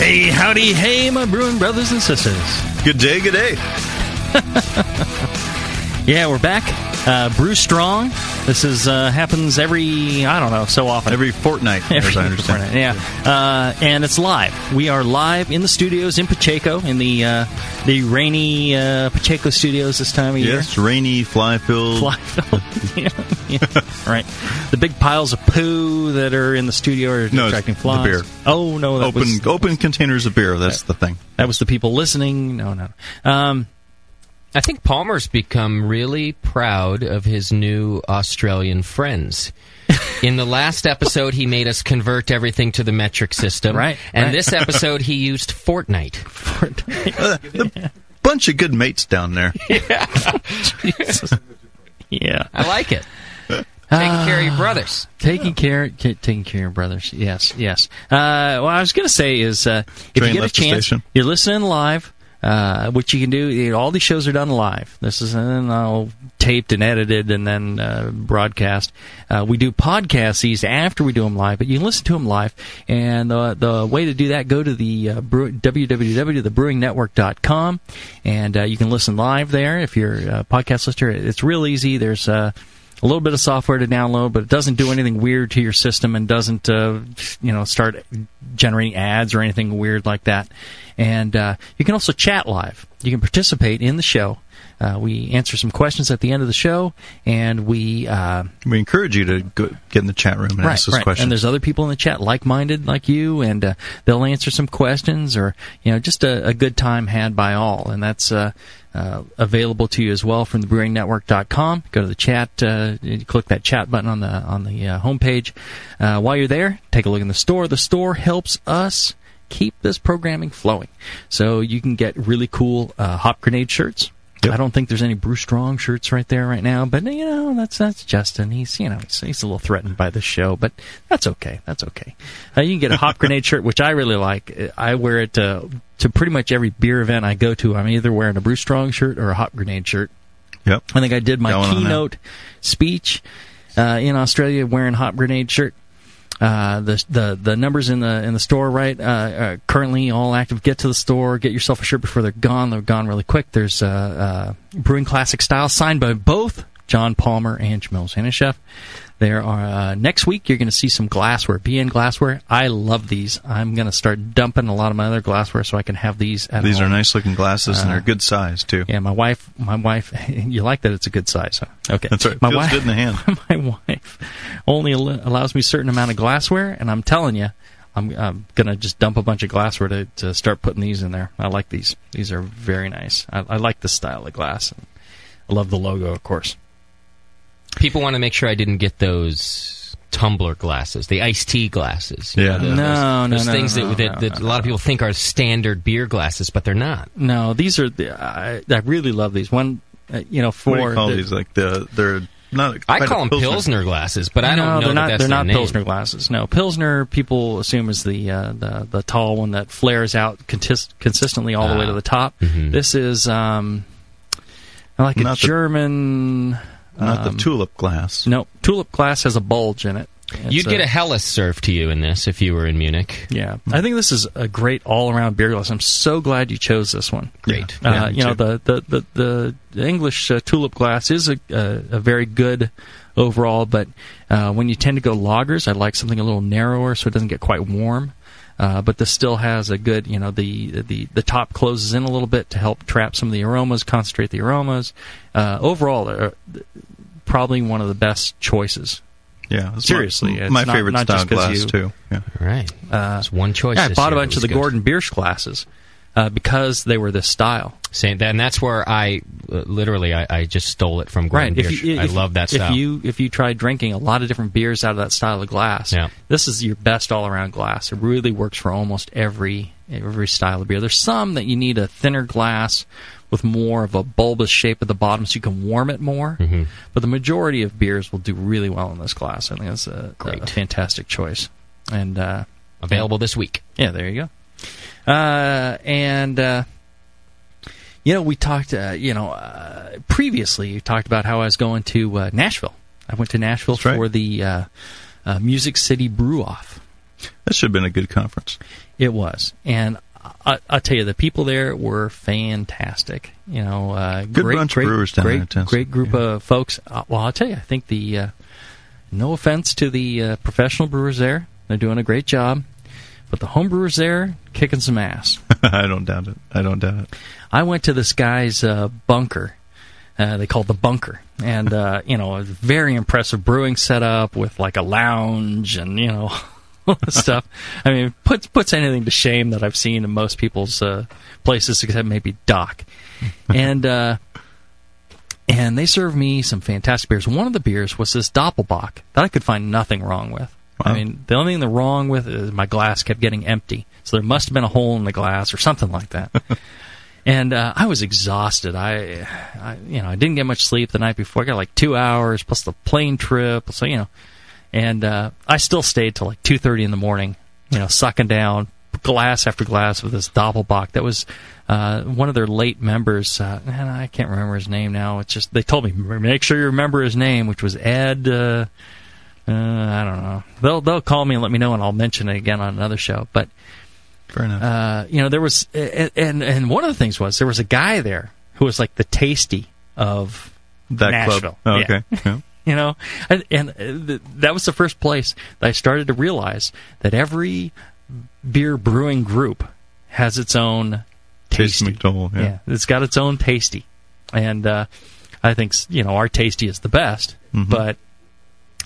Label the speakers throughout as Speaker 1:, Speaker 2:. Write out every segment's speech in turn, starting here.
Speaker 1: Hey, howdy, hey, my brewing brothers and sisters.
Speaker 2: Good day, good day.
Speaker 1: Yeah, we're back. Uh, Brew Strong. This is uh, happens every I don't know so often.
Speaker 2: Every fortnight, as I understand.
Speaker 1: fortnight, Yeah, uh, and it's live. We are live in the studios in Pacheco, in the uh, the rainy uh, Pacheco studios this time of year.
Speaker 2: Yes, rainy, fly filled.
Speaker 1: Fly yeah, yeah, right. The big piles of poo that are in the studio are
Speaker 2: No,
Speaker 1: attracting
Speaker 2: the
Speaker 1: flies.
Speaker 2: beer.
Speaker 1: Oh no, that
Speaker 2: Open,
Speaker 1: was
Speaker 2: open containers of beer. That's the thing.
Speaker 1: that was the people listening. No, no. Um,
Speaker 3: I think Palmer's become really proud of his new Australian friends. In the last episode, he made us convert everything to the metric system.
Speaker 1: Right,
Speaker 3: And
Speaker 1: right.
Speaker 3: this episode, he used fortnight.
Speaker 2: Uh, the bunch of good mates down there.
Speaker 1: yeah. yeah.
Speaker 3: I like it. Taking care of your brothers.
Speaker 1: Taking care, ca- taking care of your brothers. Yes, yes. Uh, what I was going to say is, uh, if
Speaker 2: Train
Speaker 1: you get a chance, you're listening live. Uh, what you can do, you know, all these shows are done live. This is uh, all taped and edited and then uh, broadcast. Uh, we do podcasts these after we do them live, but you can listen to them live. And the the way to do that, go to the uh, brew, www.thebrewingnetwork.com, and uh, you can listen live there. If you're a podcast listener, it's real easy. There's uh, a little bit of software to download, but it doesn't do anything weird to your system and doesn't, uh, you know, start generating ads or anything weird like that. And uh, you can also chat live. You can participate in the show. Uh, we answer some questions at the end of the show, and we uh,
Speaker 2: We encourage you to go, get in the chat room and ask us questions.
Speaker 1: and there's other people in the chat like-minded like you, and uh, they'll answer some questions, or you know, just a, a good time had by all, and that's uh, available to you as well from thebrewingnetwork.com. Go to the chat, uh, click that chat button on the on the uh, homepage. Uh, while you're there, take a look in the store. The store helps us keep this programming flowing, so you can get really cool uh, hop grenade shirts.
Speaker 2: Yep.
Speaker 1: I don't think there's any Brew Strong shirts right there right now, but you know that's that's Justin. He's you know he's, he's a little threatened by the show, but that's okay. That's okay. Uh, you can get a hop grenade shirt, which I really like. I wear it to, to pretty much every beer event I go to. I'm either wearing a Brew Strong shirt or a hop grenade shirt.
Speaker 2: Yep.
Speaker 1: I think I did my
Speaker 2: on
Speaker 1: keynote speech uh, in Australia wearing hop grenade shirt. Uh, the the the numbers in the in the store right uh, uh, currently all active. Get to the store, get yourself a shirt before they're gone. They're gone really quick. There's uh, uh, Brewing Classic Style signed by both John Palmer and Jamil Zainasheff. There are uh, next week. You're going to see some glassware, BN glassware. I love these. I'm going to start dumping a lot of my other glassware so I can have these. At
Speaker 2: These are nice looking glasses and
Speaker 1: Uh,
Speaker 2: they're good size too.
Speaker 1: Yeah, my wife. My wife. You like that? It's a good size. Huh? Okay,
Speaker 2: That's right.
Speaker 1: My
Speaker 2: Feels
Speaker 1: wife.
Speaker 2: good in the hand.
Speaker 1: my wife only al- allows me a certain amount of glassware, and I'm telling you, I'm, I'm gonna just dump a bunch of glassware to, to start putting these in there. I like these. These are very nice. I, I like the style of glass. I love the logo, of course.
Speaker 3: People want to make sure I didn't get those tumbler glasses, the iced tea glasses. you
Speaker 2: Yeah.
Speaker 3: know, the-
Speaker 1: No,
Speaker 3: those,
Speaker 1: no,
Speaker 3: those
Speaker 1: no,
Speaker 3: things
Speaker 1: no,
Speaker 3: that, that,
Speaker 1: no,
Speaker 3: that
Speaker 1: no,
Speaker 3: a lot of people think are standard beer glasses, but they're not.
Speaker 1: No, these are. The, I, I really love these. One, uh, you know, for
Speaker 2: What do you call
Speaker 1: the-
Speaker 2: these? Like the they're not.
Speaker 3: I call them Pilsner. glasses, but I don't
Speaker 1: no,
Speaker 3: know
Speaker 1: they're
Speaker 3: that
Speaker 1: not.
Speaker 3: that's
Speaker 1: they're
Speaker 3: their
Speaker 1: not
Speaker 3: name.
Speaker 1: Pilsner glasses. No, Pilsner people assume is the uh, the the tall one that flares out contis- consistently all the way
Speaker 3: Ah.
Speaker 1: to the top.
Speaker 3: Mhm.
Speaker 1: This is um, like a
Speaker 2: Not the-
Speaker 1: German.
Speaker 2: Not
Speaker 1: um,
Speaker 2: the tulip glass.
Speaker 1: No, tulip glass has a bulge in it. It's
Speaker 3: You'd
Speaker 1: a-
Speaker 3: get a Helles served to you in this if you were in Munich.
Speaker 1: Yeah, I think this is a great all-around beer glass. I'm so glad you chose this one.
Speaker 3: Great.
Speaker 1: Uh,
Speaker 2: Yeah, me
Speaker 1: you know the the the, the English uh, tulip glass is a, a a very good overall, but uh, when you tend to go lagers, I like something a little narrower so it doesn't get quite warm. Uh, but this still has a good, you know, the, the the top closes in a little bit to help trap some of the aromas, concentrate the aromas. Uh, overall, uh, probably one of the best choices.
Speaker 2: Yeah,
Speaker 1: Seriously,
Speaker 2: my, my
Speaker 1: not-
Speaker 2: favorite
Speaker 1: not
Speaker 2: style
Speaker 1: just 'cause
Speaker 2: glass
Speaker 1: you-
Speaker 2: too. Yeah.
Speaker 3: All right.
Speaker 1: Uh,
Speaker 3: It's one choice.
Speaker 1: yeah, I
Speaker 3: this
Speaker 1: bought a bunch of the
Speaker 3: good.
Speaker 1: Gordon Biersch glasses uh, because they were this style.
Speaker 3: That, and that's where I uh, literally, I, I just stole it from Gordon
Speaker 1: Right.
Speaker 3: Biersch.
Speaker 1: If you,
Speaker 3: I
Speaker 1: if-
Speaker 3: love that style.
Speaker 1: If you if you try drinking a lot of different beers out of that style of glass,
Speaker 3: Yeah.
Speaker 1: this is your best all around glass. It really works for almost every every style of beer. There's some that you need a thinner glass with more of a bulbous shape at the bottom so you can warm it more.
Speaker 3: Mm-hmm.
Speaker 1: But the majority of beers will do really well in this glass. I think that's a,
Speaker 3: Great.
Speaker 1: a fantastic choice. And uh,
Speaker 3: Available this week.
Speaker 1: yeah, there you go. Uh, and uh, you know, we talked. Uh, you know, uh, previously you talked about how I was going to uh, Nashville. I went to Nashville
Speaker 2: That's right.
Speaker 1: for the uh, uh, Music City Brew Off.
Speaker 2: That should have been a good conference.
Speaker 1: It was, and I, I'll tell you, the people there were fantastic. You know, uh,
Speaker 2: Good
Speaker 1: great,
Speaker 2: bunch of
Speaker 1: great,
Speaker 2: brewers down
Speaker 1: great,
Speaker 2: there
Speaker 1: great group
Speaker 2: Yeah.
Speaker 1: of folks. Uh, well, I'll tell you, I think the uh, no offense to the uh, professional brewers there, they're doing a great job, but the home brewers there kicking some ass.
Speaker 2: I don't doubt it. I don't doubt it.
Speaker 1: I went to this guy's uh, bunker. Uh, they called the bunker, and uh, you know, a very impressive brewing setup with like a lounge and you know, stuff. I mean, puts puts anything to shame that I've seen in most people's uh, places, except maybe Doc. and uh, and they served me some fantastic beers. One of the beers was this Doppelbock that I could find nothing wrong with. I mean, the only thing that wrong with it is my glass kept getting empty, so there must have been a hole in the glass or something like that. and uh, I was exhausted. I, I, you know, I didn't get much sleep the night before. I got like two hours plus the plane trip. So you know, and uh, I still stayed till like two thirty in the morning. You know, sucking down glass after glass of this Doppelbock. That was uh, one of their late members. Uh, and I can't remember his name now. It's just they told me make sure you remember his name, which was Ed. Uh, uh, I don't know. They'll they'll call me and let me know, and I'll mention it again on another show. But
Speaker 2: Fair enough.
Speaker 1: uh, you know, there was, and, and one of the things was there was a guy there who was like the tasty of
Speaker 2: that
Speaker 1: Nashville.
Speaker 2: club. Oh, okay. Yeah.
Speaker 1: you know, and, and uh, th- that was the first place that I started to realize that every beer brewing group has its own
Speaker 2: Taste
Speaker 1: tasty.
Speaker 2: McDole. Yeah.
Speaker 1: Yeah, it's got its own tasty, and uh, I think you know our tasty is the best.
Speaker 2: Mhm.
Speaker 1: But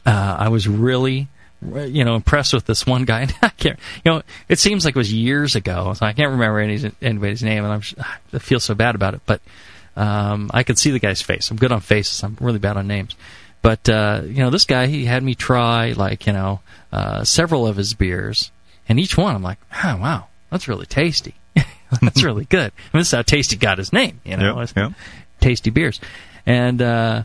Speaker 1: uh, I was really, you know, impressed with this one guy. I can't, you know, it seems like it was years ago, so I can't remember any, anybody's name, and I'm, I feel so bad about it. But um, I could see the guy's face. I'm good on faces. I'm really bad on names. But uh, you know, this guy he had me try like you know uh, several of his beers, and each one I'm like, oh wow, that's really tasty. that's really good. And this is how Tasty got his name. You know,
Speaker 2: Yep, yep.
Speaker 1: tasty beers, and uh,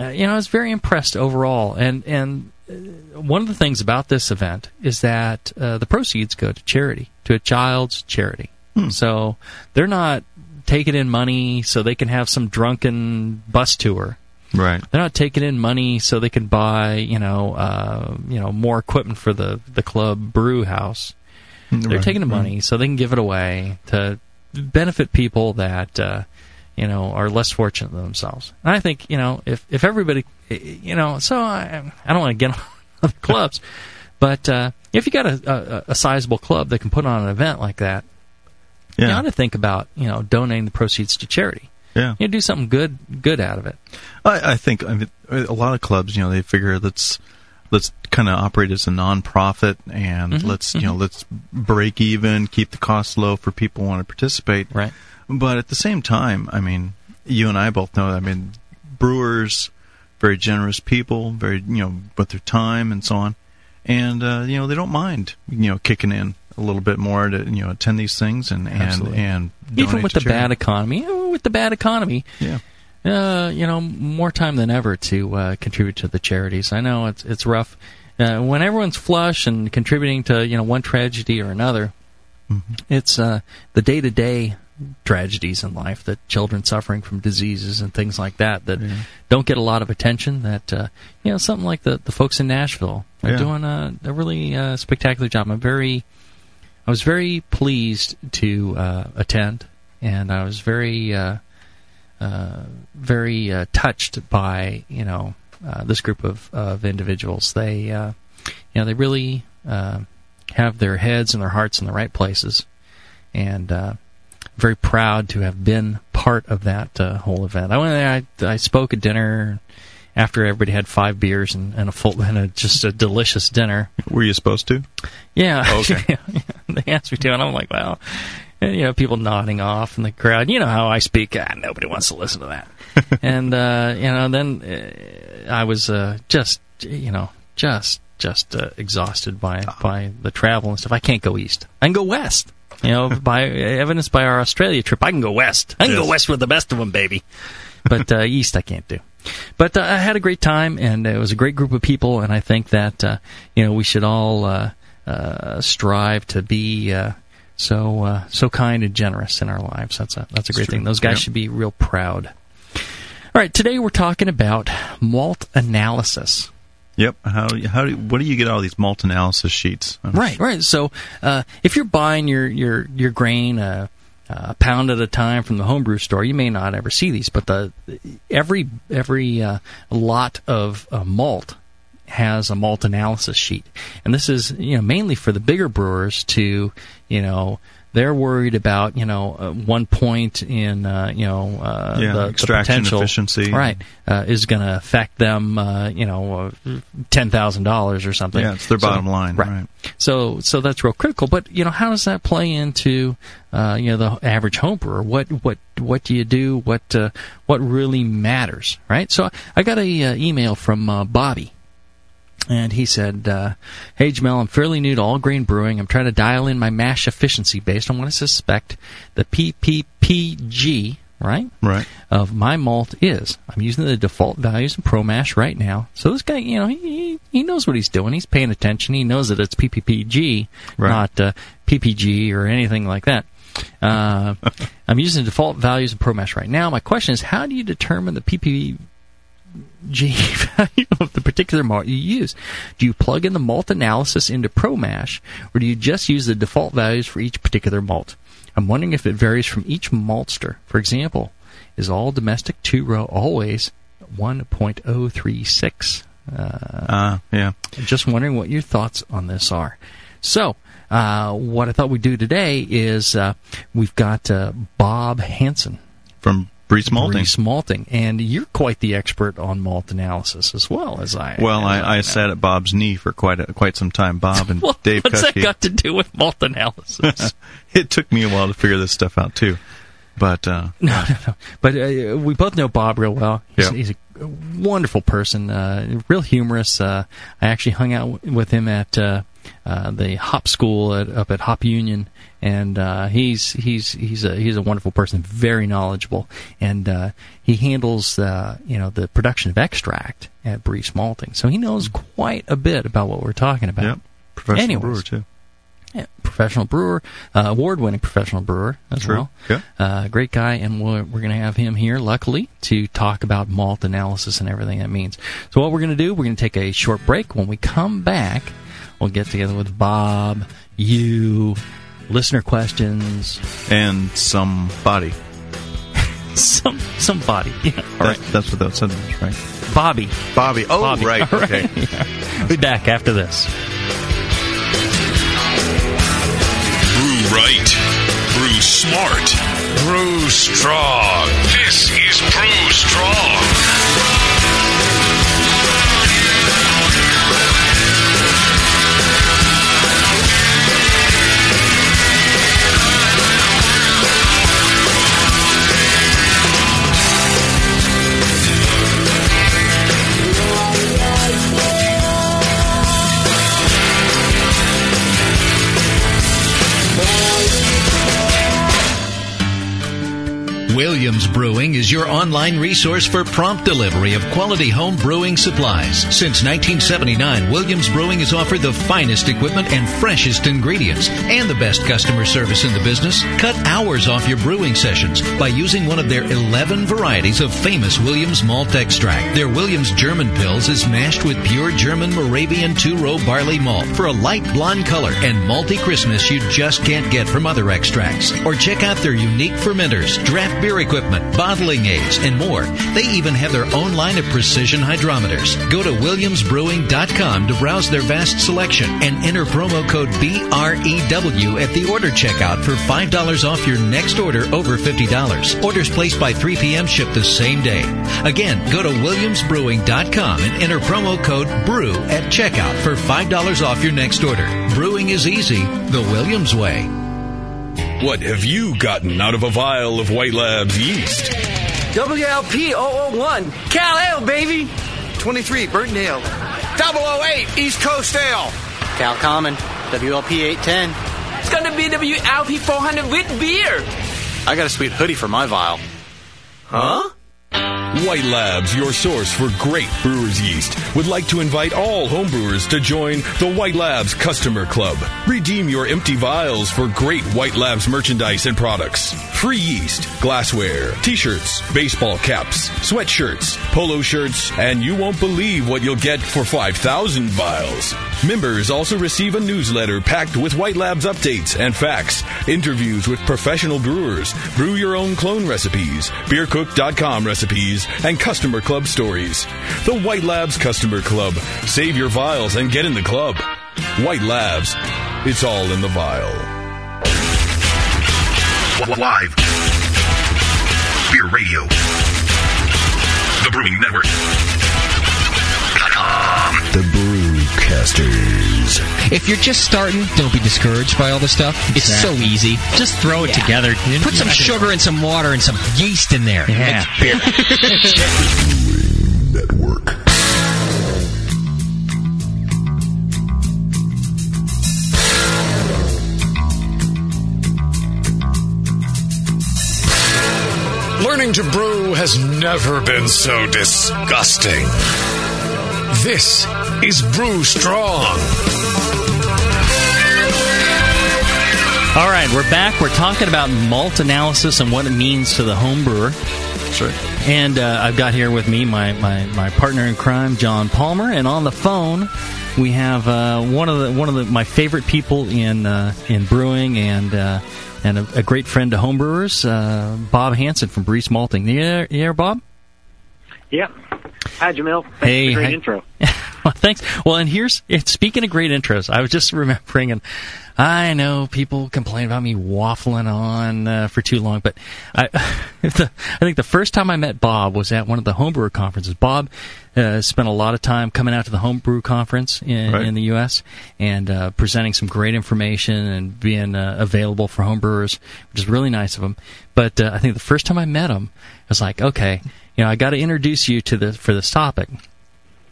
Speaker 1: uh, you know, I was very impressed overall. And and uh, one of the things about this event is that uh, the proceeds go to charity, to a child's charity. So they're not taking in money so they can have some drunken bus tour.
Speaker 2: Right.
Speaker 1: They're not taking in money so they can buy, you know, uh, you know, more equipment for the the club brew house. They're
Speaker 2: Right,
Speaker 1: taking the
Speaker 2: right.
Speaker 1: money so they can give it away to benefit people that uh, you know are less fortunate than themselves. And I think you know if if everybody, you know, so I I don't want to get on clubs, but uh, if you got a, a, a sizable club that can put on an event like that, you ought to think about you know donating the proceeds to charity.
Speaker 2: Yeah.
Speaker 1: You know, do something good good out of it.
Speaker 2: I, I think I mean, a lot of clubs, you know, they figure let's let's kind of operate as a nonprofit and
Speaker 1: Mhm,
Speaker 2: let's you know let's break even, keep the costs low for people who want to participate.
Speaker 1: Right.
Speaker 2: But at the same time, I mean, you and I both know. I mean, brewers, very generous people, very you know with their time and so on, and uh, you know they don't mind you know kicking in a little bit more to you know attend these things and and
Speaker 1: Absolutely.
Speaker 2: and
Speaker 1: Even with the bad economy, with the bad economy,
Speaker 2: yeah.
Speaker 1: uh, you know, more time than ever to uh, contribute to the charities. I know it's it's rough uh, when everyone's flush and contributing to you know one tragedy or another.
Speaker 2: Mm-hmm.
Speaker 1: It's uh, the day to day tragedies in life, the children suffering from diseases and things like that that
Speaker 2: Yeah.
Speaker 1: don't get a lot of attention. That uh, you know, something like the the folks in Nashville are
Speaker 2: Yeah.
Speaker 1: doing a, a really uh, spectacular job. I'm very, I was very pleased to uh, attend, and I was very, uh, uh, very uh, touched by you know uh, this group of of individuals. They, uh, you know, they really have their heads and their hearts in the right places, and uh, very proud to have been part of that uh, whole event. I went there. I, I spoke at dinner after everybody had five beers and, and a full and a, just a delicious dinner.
Speaker 2: Were you supposed to?
Speaker 1: Yeah.
Speaker 2: Okay.
Speaker 1: they asked me to, and I'm like, well, and, you know, people nodding off in the crowd. You know how I speak. Ah, nobody wants to listen to that. and uh, you know, then uh, I was uh, just, you know, just just uh, exhausted by by the travel and stuff. I can't go east. I can go west. You know, by evidenced by our Australia trip, I can go west. I can
Speaker 2: Yes.
Speaker 1: go west with the best of them, baby. But uh, east, I can't do. But uh, I had a great time, and it was a great group of people. And I think that uh, you know we should all uh, uh, strive to be uh, so uh, so kind and generous in our lives. That's a that's a great thing. Those guys should be real proud. All right, today we're talking about malt analysis.
Speaker 2: Yep. How how do what do you get out of these malt analysis sheets?
Speaker 1: Right, right. So uh, if you're buying your your your grain uh, a pound at a time from the homebrew store, you may not ever see these, but the every every uh, lot of uh, malt has a malt analysis sheet, and this is you know mainly for the bigger brewers to you know. They're worried about you know uh, one point in uh, you know uh,
Speaker 2: Yeah,
Speaker 1: the, the potential
Speaker 2: efficiency.
Speaker 1: right uh, is going to affect them uh, you know uh, ten thousand dollars or something.
Speaker 2: Yeah, it's their
Speaker 1: So-
Speaker 2: bottom line, right.
Speaker 1: so so that's real critical. But you know, how does that play into uh, you know the average home brewer? What what what do you do? What uh, what really matters, right? So I got a uh, email from uh, Bobby. And he said, uh, "Hey Jamil, I'm fairly new to all grain brewing. I'm trying to dial in my mash efficiency based on what I suspect the PPPG, right,
Speaker 2: Right.
Speaker 1: of my malt is. I'm using the default values in ProMash right now. So this guy, you know, he he knows what he's doing. He's paying attention. He knows that it's PPPG,
Speaker 2: Right.
Speaker 1: not uh, PPG or anything like that. Uh, I'm using the default values in ProMash right now. My question is, how do you determine the PPG value of the particular malt you use? Do you plug in the malt analysis into ProMash, or do you just use the default values for each particular malt? I'm wondering if it varies from each maltster. For example, is all domestic two row always 1.036? Uh,
Speaker 2: Uh, yeah.
Speaker 1: just wondering what your thoughts on this are. So, uh, what I thought we'd do today is uh, we've got uh, Bob Hansen.
Speaker 2: From Briess Malting.
Speaker 1: Reese Malting, and you're quite the expert on malt analysis as well as I.
Speaker 2: Well,
Speaker 1: as
Speaker 2: I, I
Speaker 1: know.
Speaker 2: sat at Bob's knee for quite a, quite some time. Bob and
Speaker 1: Well,
Speaker 2: Dave
Speaker 1: what's that got to do with malt analysis?
Speaker 2: it took me a while to figure this stuff out too, but uh,
Speaker 1: No, no, no. But uh, we both know Bob real well. He's,
Speaker 2: Yeah.
Speaker 1: he's a wonderful person, uh, real humorous. Uh, I actually hung out w- with him at uh, uh, the Hop School at, up at Hop Union, and uh, he's he's he's a he's a wonderful person, very knowledgeable, and uh, he handles uh, you know the production of extract at Briess Malting, so he knows quite a bit about what we're talking about.
Speaker 2: yep, professional
Speaker 1: Anyways.
Speaker 2: brewer too.
Speaker 1: Yeah, professional brewer, uh, award-winning professional brewer as
Speaker 2: True.
Speaker 1: well.
Speaker 2: Yeah.
Speaker 1: Uh, great guy, and we're, we're going to have him here, luckily, to talk about malt analysis and everything that means. So what we're going to do, we're going to take a short break. When we come back, we'll get together with Bob, you, listener questions,
Speaker 2: And somebody.
Speaker 1: some somebody. Yeah, all
Speaker 2: That's,
Speaker 1: right,
Speaker 2: that's what that sentence is, right?
Speaker 1: Bobby.
Speaker 2: Bobby. Oh,
Speaker 1: Bobby.
Speaker 2: right.
Speaker 1: All
Speaker 2: Okay.
Speaker 1: Yeah. Be back after this.
Speaker 4: Brew right. Brew smart. Brew strong. This is Brew Strong.
Speaker 5: Williams Brewing is your online resource for prompt delivery of quality home brewing supplies. Since 1979, Williams Brewing has offered the finest equipment and freshest ingredients and the best customer service in the business. Cut hours off your brewing sessions by using one of their 11 varieties of famous Williams malt extract. Their Williams German Pils is mashed with pure German Moravian two-row barley malt for a light blonde color and malty Christmas you just can't get from other extracts. Or check out their unique fermenters, draft beer equipment, bottling aids, and more. They even have their own line of precision hydrometers. Go to williamsbrewing.com to browse their vast selection and enter promo code BREW at the order checkout for $5 off your next order over $50. Orders placed by 3 p.m. ship the same day. Again, go to williamsbrewing.com and enter promo code BREW at checkout for $5 off your next order. Brewing is easy, the Williams way.
Speaker 6: What have you gotten out of a vial of White Labs yeast?
Speaker 7: WLP 001, Cal Ale, baby.
Speaker 8: 23, Burton Ale.
Speaker 9: 008, East Coast Ale.
Speaker 10: Cal Common, WLP 810.
Speaker 7: It's gonna be WLP 400 with beer.
Speaker 10: I got a sweet hoodie for my vial.
Speaker 7: Huh?
Speaker 6: White Labs, your source for great brewer's yeast, would like to invite all homebrewers to join the White Labs Customer Club. Redeem your empty vials for great White Labs merchandise and products. Free yeast, glassware, t-shirts, baseball caps, sweatshirts, polo shirts, and you won't believe what you'll get for 5,000 vials. Members also receive a newsletter packed with White Labs updates and facts, interviews with professional brewers, brew your own clone recipes, beercook.com recipes, and customer club stories. The White Labs Customer Club. Save your vials and get in the club. White Labs. It's all in the vial.
Speaker 11: Live. Beer Radio. The Brewing Network.
Speaker 12: Brewcasters.
Speaker 13: If you're just starting, don't be discouraged by all this stuff. It's so easy.
Speaker 1: Just throw it
Speaker 13: Yeah.
Speaker 1: together.
Speaker 13: Put some sugar and some water and some yeast in there.
Speaker 1: Yeah.
Speaker 13: Make beer.
Speaker 12: Network.
Speaker 4: Learning to brew has never been so disgusting. This is Brew Strong.
Speaker 1: All right, we're back. We're talking about malt analysis and what it means to the home brewer.
Speaker 2: Sure.
Speaker 1: And uh, I've got here with me my, my, my partner in crime, John Palmer, and on the phone we have uh, one of the one of the, my favorite people in uh, in brewing and uh, and a, a great friend to homebrewers, uh, Bob Hansen from Briess Malting. You there, you there, Bob?
Speaker 14: Yeah. Hi, Jamil. Thanks
Speaker 1: Hey,
Speaker 14: for the great
Speaker 1: hi.
Speaker 14: intro.
Speaker 1: well, thanks. Well, and here's speaking of great intros. I was just remembering, and I know people complain about me waffling on uh, for too long, but I, the, I think the first time I met Bob was at one of the homebrewer conferences. Bob uh, spent a lot of time coming out to the homebrew conference in,
Speaker 2: Right.
Speaker 1: in the U.S. and uh, presenting some great information and being uh, available for homebrewers, which is really nice of him. But uh, I think the first time I met him, I was like, okay, you know, I got to introduce you to the for this topic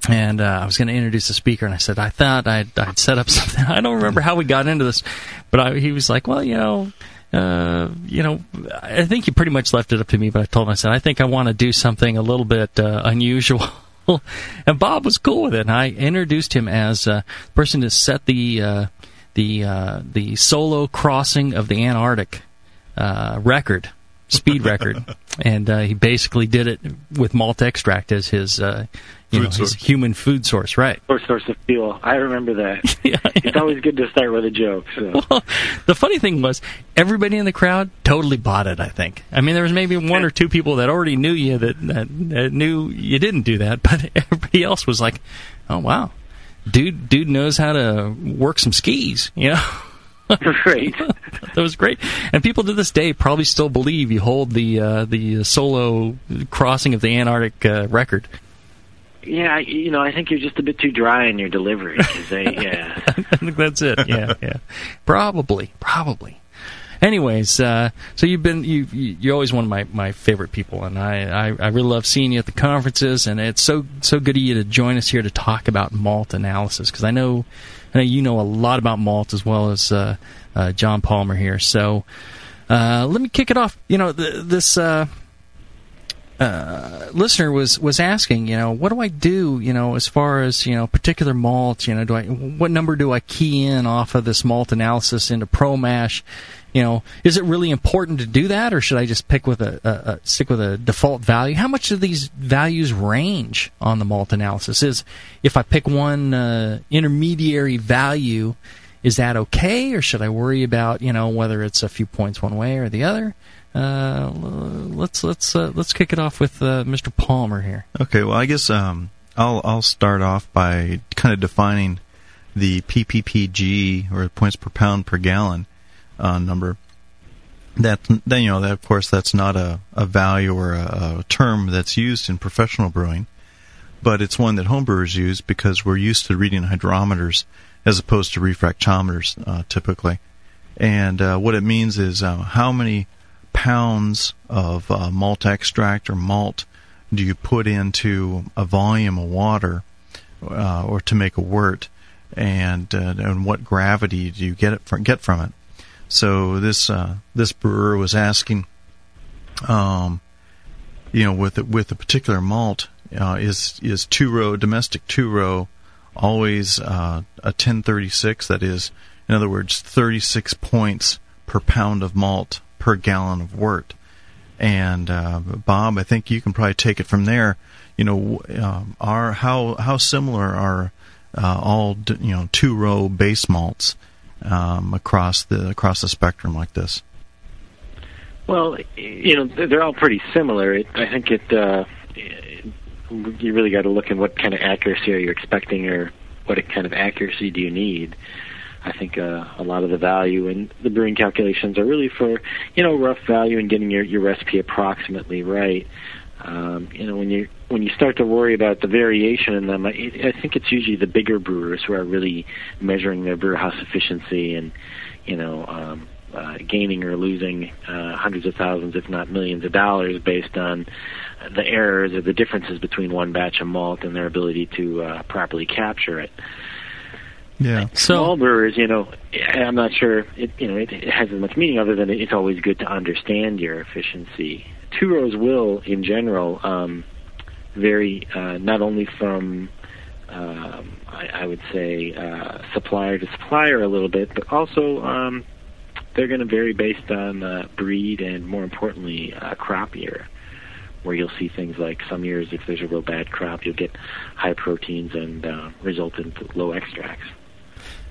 Speaker 1: and uh, I was going to introduce the speaker, and I said I thought I'd, I'd set up something. I don't remember how we got into this, but I, he was like, "Well, you know, uh, you know, I think he pretty much left it up to me." But I told him, I said, "I think I want to do something a little bit uh, unusual." and Bob was cool with it, and I introduced him as uh, the person to set the uh, the uh, the solo crossing of the Antarctic uh, record, speed record, and uh, he basically did it with malt extract as his uh, you
Speaker 14: Food
Speaker 1: know, his human food source, right?
Speaker 14: Or source of fuel. I remember that. yeah, It's always good to start with a joke. So.
Speaker 1: Well, the funny thing was, everybody in the crowd totally bought it. I think. I mean, there was maybe one or two people that already knew you that, that, that knew you didn't do that, but everybody else was like, "Oh wow, dude, dude knows how to work some skis," you know.
Speaker 14: Great.
Speaker 1: that was great, and people to this day probably still believe you hold the uh, the solo crossing of the Antarctic uh, record.
Speaker 14: Yeah, I, you know, I think you're just a bit too dry in your delivery. they, yeah.
Speaker 1: I think that's it. Yeah, yeah. Probably, probably. Anyways, uh, so you've been you you- you're always one of my, my favorite people, and I, I I really love seeing you at the conferences, and it's so so good of you to join us here to talk about malt analysis because I know I know you know a lot about malt as well as uh, uh, John Palmer here. So uh, let me kick it off. You know th- this. Uh, listener was was asking, you know, what do I do, you know, as far as you know, particular malt, you know, do I what number do I key in off of this malt analysis into ProMash? You know, is it really important to do that, or should I just pick with a, a, a stick with a default value? How much do these values range on the malt analysis? Is if I pick one uh, intermediary value, is that okay, or should I worry about you know whether it's a few points one way or the other? Uh, let's let's uh, let's kick it off with uh, Mr. Palmer here.
Speaker 2: Okay, well, I guess um, I'll I'll start off by kind of defining the PPPG or points per pound per gallon uh, number. That then you know that of course that's not a, a value or a, a term that's used in professional brewing, but it's one that homebrewers use because we're used to reading hydrometers as opposed to refractometers uh, typically. and what it means is uh, how many pounds of uh, malt extract or malt do you put into a volume of water uh, or to make a wort, and uh, and what gravity do you get it from, get from it? So this uh, this brewer was asking, um, you know, with with a particular malt, uh, is is two row domestic two row always uh, a 1036? That is, in other words, 36 points per pound of malt per gallon of wort. And uh, Bob, I think you can probably take it from there. You know, um, are how how similar are uh, all you know two row base malts um, across the across the spectrum like this?
Speaker 14: Well, you know, they're all pretty similar. It, I think it. Uh, you really got to look at what kind of accuracy are you expecting, or what kind of accuracy do you need. I think uh, a lot of the value in the brewing calculations are really for you know rough value and getting your your recipe approximately right. Um, you know when you when you start to worry about the variation in them, I, I think it's usually the bigger brewers who are really measuring their brew house efficiency and you know um, uh, gaining or losing uh, hundreds of thousands, if not millions of dollars, based on the errors or the differences between one batch of malt and their ability to uh, properly capture it.
Speaker 2: Yeah.
Speaker 14: So, Small brewers, you know, I'm not sure it you know it, it has as much meaning other than it's always good to understand your efficiency. Two rows will, in general, um, vary uh, not only from um, I, I would say uh, supplier to supplier a little bit, but also um, they're going to vary based on uh, breed and, more importantly, uh, crop year. Where you'll see things like some years, if there's a real bad crop, you'll get high proteins and uh, result in low extracts.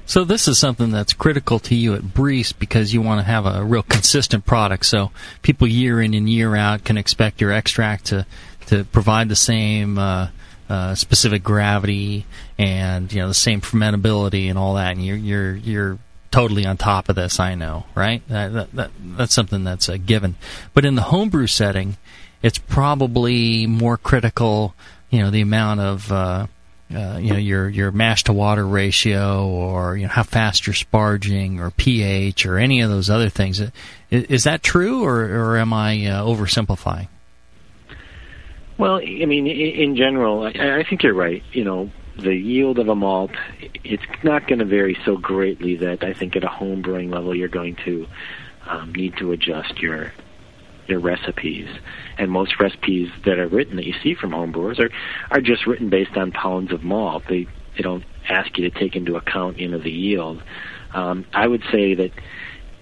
Speaker 1: So this is something that's critical to you at Briess because you want to have a real consistent product. So people year in and year out can expect your extract to to provide the same uh, uh, specific gravity and you know the same fermentability and all that. And you're you're you're totally on top of this. I know, right? That, that, that that's something that's a given. But in the homebrew setting, it's probably more critical. You know the amount of uh, uh, you know your your mash to water ratio or you know how fast you're sparging or pH or any of those other things. Is, is that true or, or am I uh, oversimplifying?
Speaker 14: Well, I mean, in general, I, I think you're right. You know, the yield of a malt, it's not going to vary so greatly that I think at a home brewing level you're going to um, need to adjust your your recipes. And most recipes that are written that you see from homebrewers are are just written based on pounds of malt. They they don't ask you to take into account you know the yield. Um, I would say that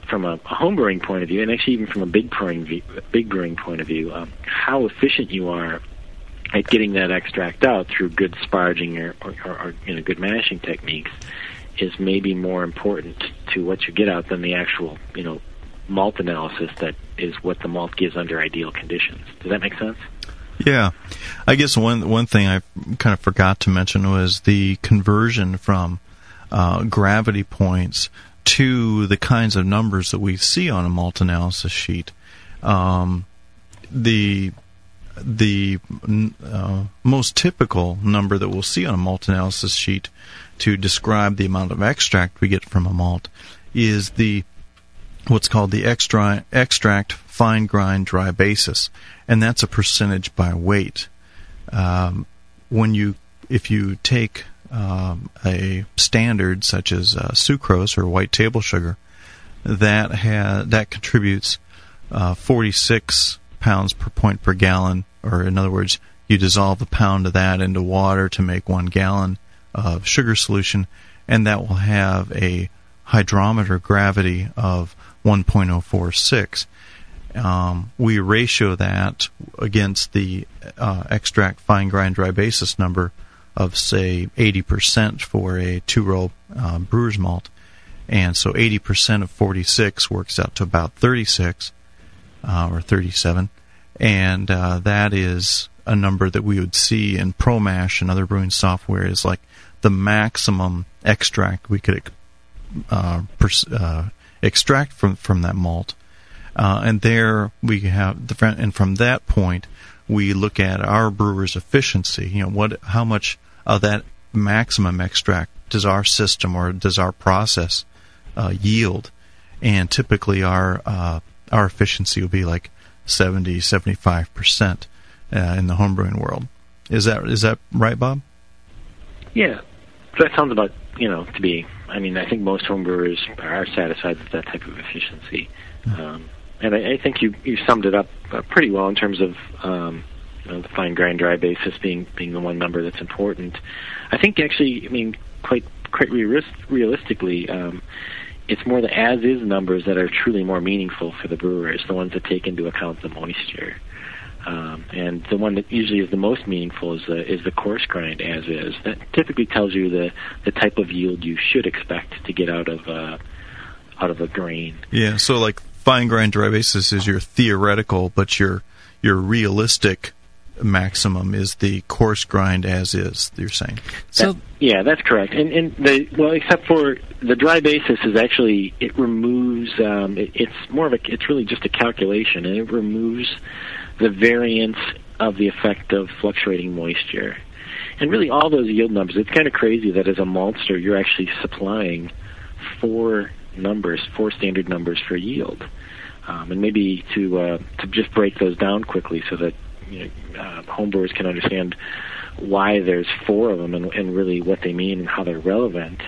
Speaker 14: from a, a homebrewing point of view, and actually even from a big brewing view, big brewing point of view, um, how efficient you are at getting that extract out through good sparging or, or, or, or you know good mashing techniques is maybe more important to what you get out than the actual you know malt analysis that is what the malt gives under ideal conditions. Does that make sense?
Speaker 2: Yeah, I guess one one thing I kind of forgot to mention was the conversion from uh, gravity points to the kinds of numbers that we see on a malt analysis sheet. Um, the the uh, most typical number that we'll see on a malt analysis sheet to describe the amount of extract we get from a malt is the what's called the extra, extract fine grind dry basis, and that's a percentage by weight. Um, when you if you take um, a standard such as uh, sucrose or white table sugar, that ha- that contributes uh, 46 pounds per point per gallon, or in other words, you dissolve a pound of that into water to make one gallon of sugar solution, and that will have a hydrometer gravity of 1.046. Um, we ratio that against the uh, extract fine grind dry basis number of say 80% for a two row uh, brewer's malt, and so 80% of 46 works out to about 36 uh, or 37, and uh, that is a number that we would see in ProMash and other brewing software is like the maximum extract we could uh, pers- uh, extract from from that malt. Uh, and there we have the and from that point we look at our brewer's efficiency. You know what, how much of that maximum extract does our system or does our process uh, yield? and typically our uh, our efficiency will be like 70, 75 percent uh, in the homebrewing world. Is that is that right, Bob?
Speaker 14: Yeah, that sounds about you know to be. I mean, I think most homebrewers are satisfied with that type of efficiency, um, and I, I think you you summed it up uh, pretty well in terms of um, you know, the fine grind dry basis being being the one number that's important. I think actually, I mean, quite quite realist, realistically. Um, it's more the as is numbers that are truly more meaningful for the brewers, the ones that take into account the moisture. Um, and the one that usually is the most meaningful is the is the coarse grind as is. That typically tells you the the type of yield you should expect to get out of uh, out of a grain.
Speaker 2: Yeah. So like fine grind dry basis is your theoretical, but your your realistic maximum is the coarse grind as is. You're saying.
Speaker 14: So that, yeah, that's correct. And and the well, except for the dry basis is actually it removes. Um, it, it's more of a. It's really just a calculation, and it removes the variance of the effect of fluctuating moisture. And really, all those yield numbers, it's kind of crazy that as a maltster, you're actually supplying four numbers, four standard numbers for yield. Um, and maybe to uh, to just break those down quickly so that you know, uh, homebrewers can understand why there's four of them and, and really what they mean and how they're relevant.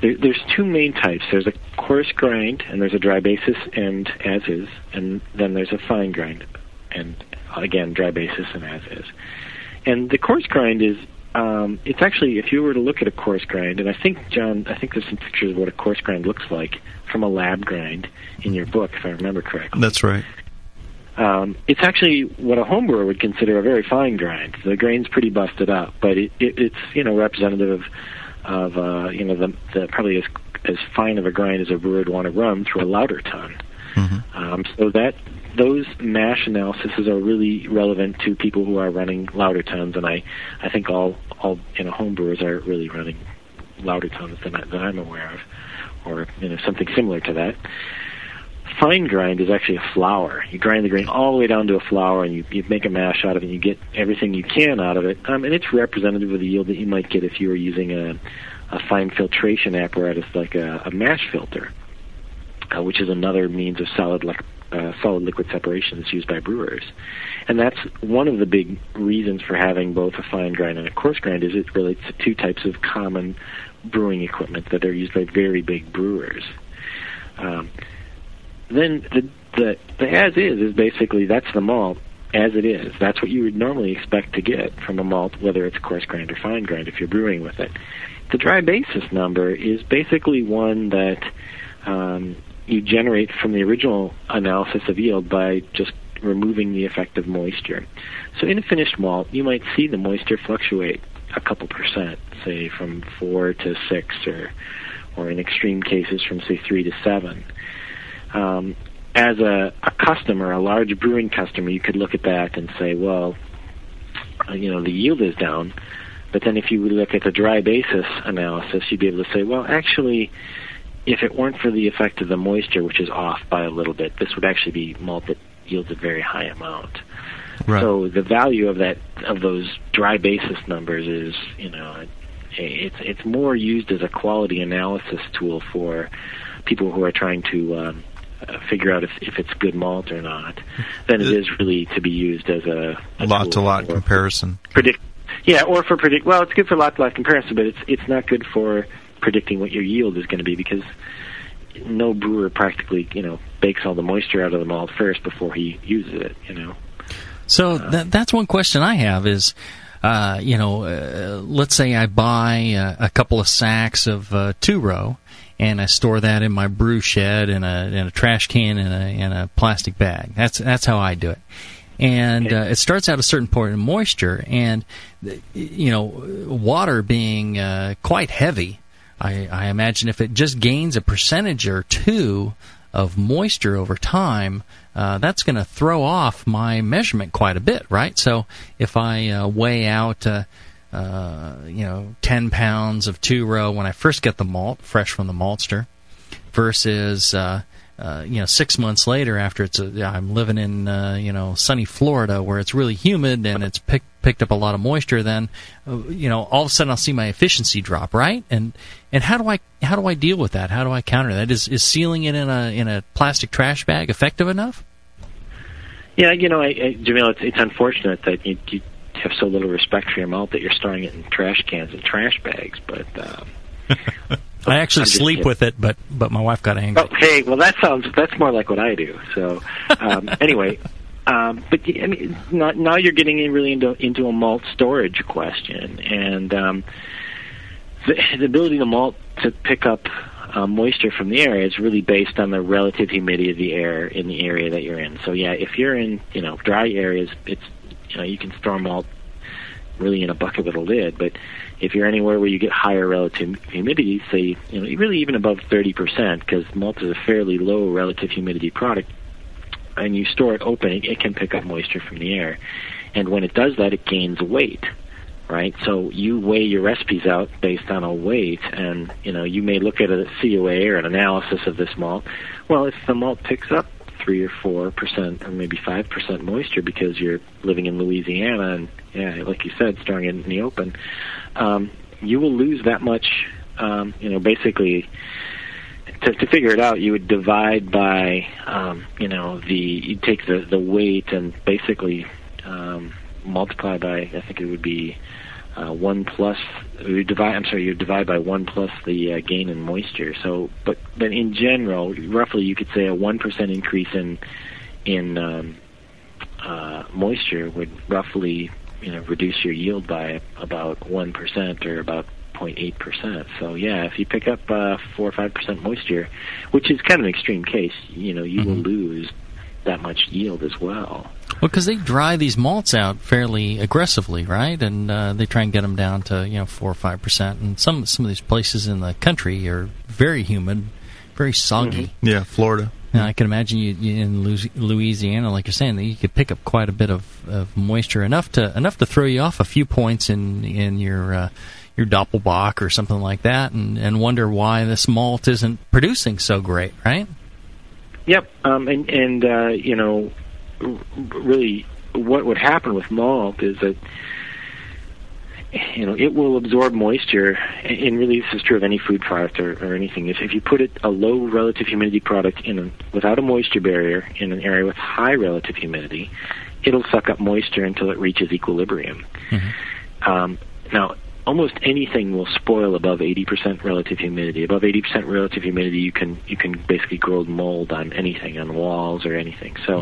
Speaker 14: There, there's two main types. There's a coarse grind, and there's a dry basis and as is, and then there's a fine grind and again dry basis and as is. And the coarse grind is um, it's actually if you were to look at a coarse grind, and I think John, I think there's some pictures of what a coarse grind looks like from a lab grind in your book, if I remember correctly.
Speaker 2: That's right.
Speaker 14: Um, it's actually what a homebrewer would consider a very fine grind. The grain's pretty busted up, but it, it, it's you know representative of, of uh, you know the, the probably as as fine of a grind as a brewer would want to run through a lauter tun. Mm-hmm. Um, so that those mash analyses are really relevant to people who are running lauter tuns, and I, I think all all you know home brewers are really running lauter tuns that, I, that I'm aware of, or you know something similar to that. Fine grind is actually a flour. You grind the grain all the way down to a flour, and you, you make a mash out of it. and You get everything you can out of it, um, and it's representative of the yield that you might get if you were using a, a fine filtration apparatus like a, a mash filter, uh, which is another means of solid like uh, solid liquid separation that's used by brewers. And that's one of the big reasons for having both a fine grind and a coarse grind is it relates to two types of common brewing equipment that are used by very big brewers. Um, then the, the the as is is basically that's the malt as it is. That's what you would normally expect to get from a malt, whether it's coarse grind or fine grind, if you're brewing with it. The dry basis number is basically one that um, you generate from the original analysis of yield by just removing the effect of moisture. So in a finished malt, you might see the moisture fluctuate a couple percent, say from four to six, or or in extreme cases from say three to seven. Um, as a, a customer, a large brewing customer, you could look at that and say, well, uh, you know, the yield is down. But then if you look at the dry basis analysis, you'd be able to say, well, actually, if it weren't for the effect of the moisture, which is off by a little bit, this would actually be malt that yields a very high amount. Right. So the value of that of those dry basis numbers is, you know, it's it's more used as a quality analysis tool for people who are trying to um, uh, figure out if, if it's good malt or not than it is really to be used as a, a
Speaker 2: lot to lot comparison.
Speaker 14: Predict, yeah, or for predict. Well, it's good for lot to lot comparison, but it's it's not good for predicting what your yield is going to be because no brewer practically, you know, bakes all the moisture out of the malt first before he uses it, you know.
Speaker 1: So uh, that, that's one question I have is, uh, you know, uh, let's say I buy uh, a couple of sacks of uh, two row and I store that in my brew shed in a in a trash can in a in a plastic bag. That's that's how I do it. And uh, it starts out a certain point of moisture, and you know, water being uh, quite heavy, I, I imagine if it just gains a percentage or two of moisture over time, uh, that's going to throw off my measurement quite a bit, right? So if I uh, weigh out, uh, uh, you know, 10 pounds of two row when I first get the malt, fresh from the maltster, versus, uh, uh, you know, six months later after it's, a, I'm living in, you know, sunny Florida where it's really humid and it's pick, picked up a lot of moisture, then uh, you know all of a sudden I'll see my efficiency drop, right? And and how do I how do I deal with that? How do I counter that? Is is sealing it in a in a plastic trash bag effective enough?
Speaker 14: Yeah, you know, I, I, Jamil, it's, it's unfortunate that you, you have so little respect for your malt that you're storing it in trash cans and trash bags. But uh,
Speaker 1: I actually sleep
Speaker 14: kidding.
Speaker 1: with it, but but my wife got angry.
Speaker 14: Oh, hey, well, that sounds that's more like what I do. So, um, anyway, um, but I mean, now, now you're getting in really into into a malt storage question, and um, the, the ability the malt to pick up uh, moisture from the air is really based on the relative humidity of the air in the area that you're in. So, yeah, if you're in you know dry areas, it's you know you can store malt really in a bucket with a lid, but if you're anywhere where you get higher relative humidity, say, you know, really even above 30%, because malt is a fairly low relative humidity product, and you store it open, it, it can pick up moisture from the air. And when it does that, it gains weight, right? So you weigh your recipes out based on a weight, and, you know, you may look at a COA or an analysis of this malt. Well, if the malt picks up three or four percent or maybe five percent moisture because you're living in Louisiana and yeah, like you said, storing it in the open, um, you will lose that much. Um, you know, basically, to, to figure it out, you would divide by um, you know the you take the the weight and basically um, multiply by I think it would be uh, one plus you divide I'm sorry you divide by one plus the uh, gain in moisture. So but but in general roughly you could say a one percent increase in in um, uh, moisture would roughly you know reduce your yield by about one percent or about 0.8 percent so yeah if you pick up uh, four or five percent moisture which is kind of an extreme case you know you will lose that much yield as well
Speaker 1: Well, because they dry these malts out fairly aggressively, right? And uh, they try and get them down to you know four or five percent. And some some of these places in the country are very humid, very soggy.
Speaker 2: Yeah, Florida.
Speaker 1: Now, I can imagine you, you in Louisiana, like you're saying, that you could pick up quite a bit of, of moisture enough to enough to throw you off a few points in in your uh, your Doppelbock or something like that, and and wonder why this malt isn't producing so great, right?
Speaker 14: Yep, um, and and uh, you know, really, what would happen with malt is that you know it will absorb moisture, and really this is true of any food product or, or anything. If if you put it a low relative humidity product in a, without a moisture barrier in an area with high relative humidity, it'll suck up moisture until it reaches equilibrium. Um, now, almost anything will spoil above 80% relative humidity. Above 80% relative humidity, you can you can basically grow mold on anything, on walls or anything. So,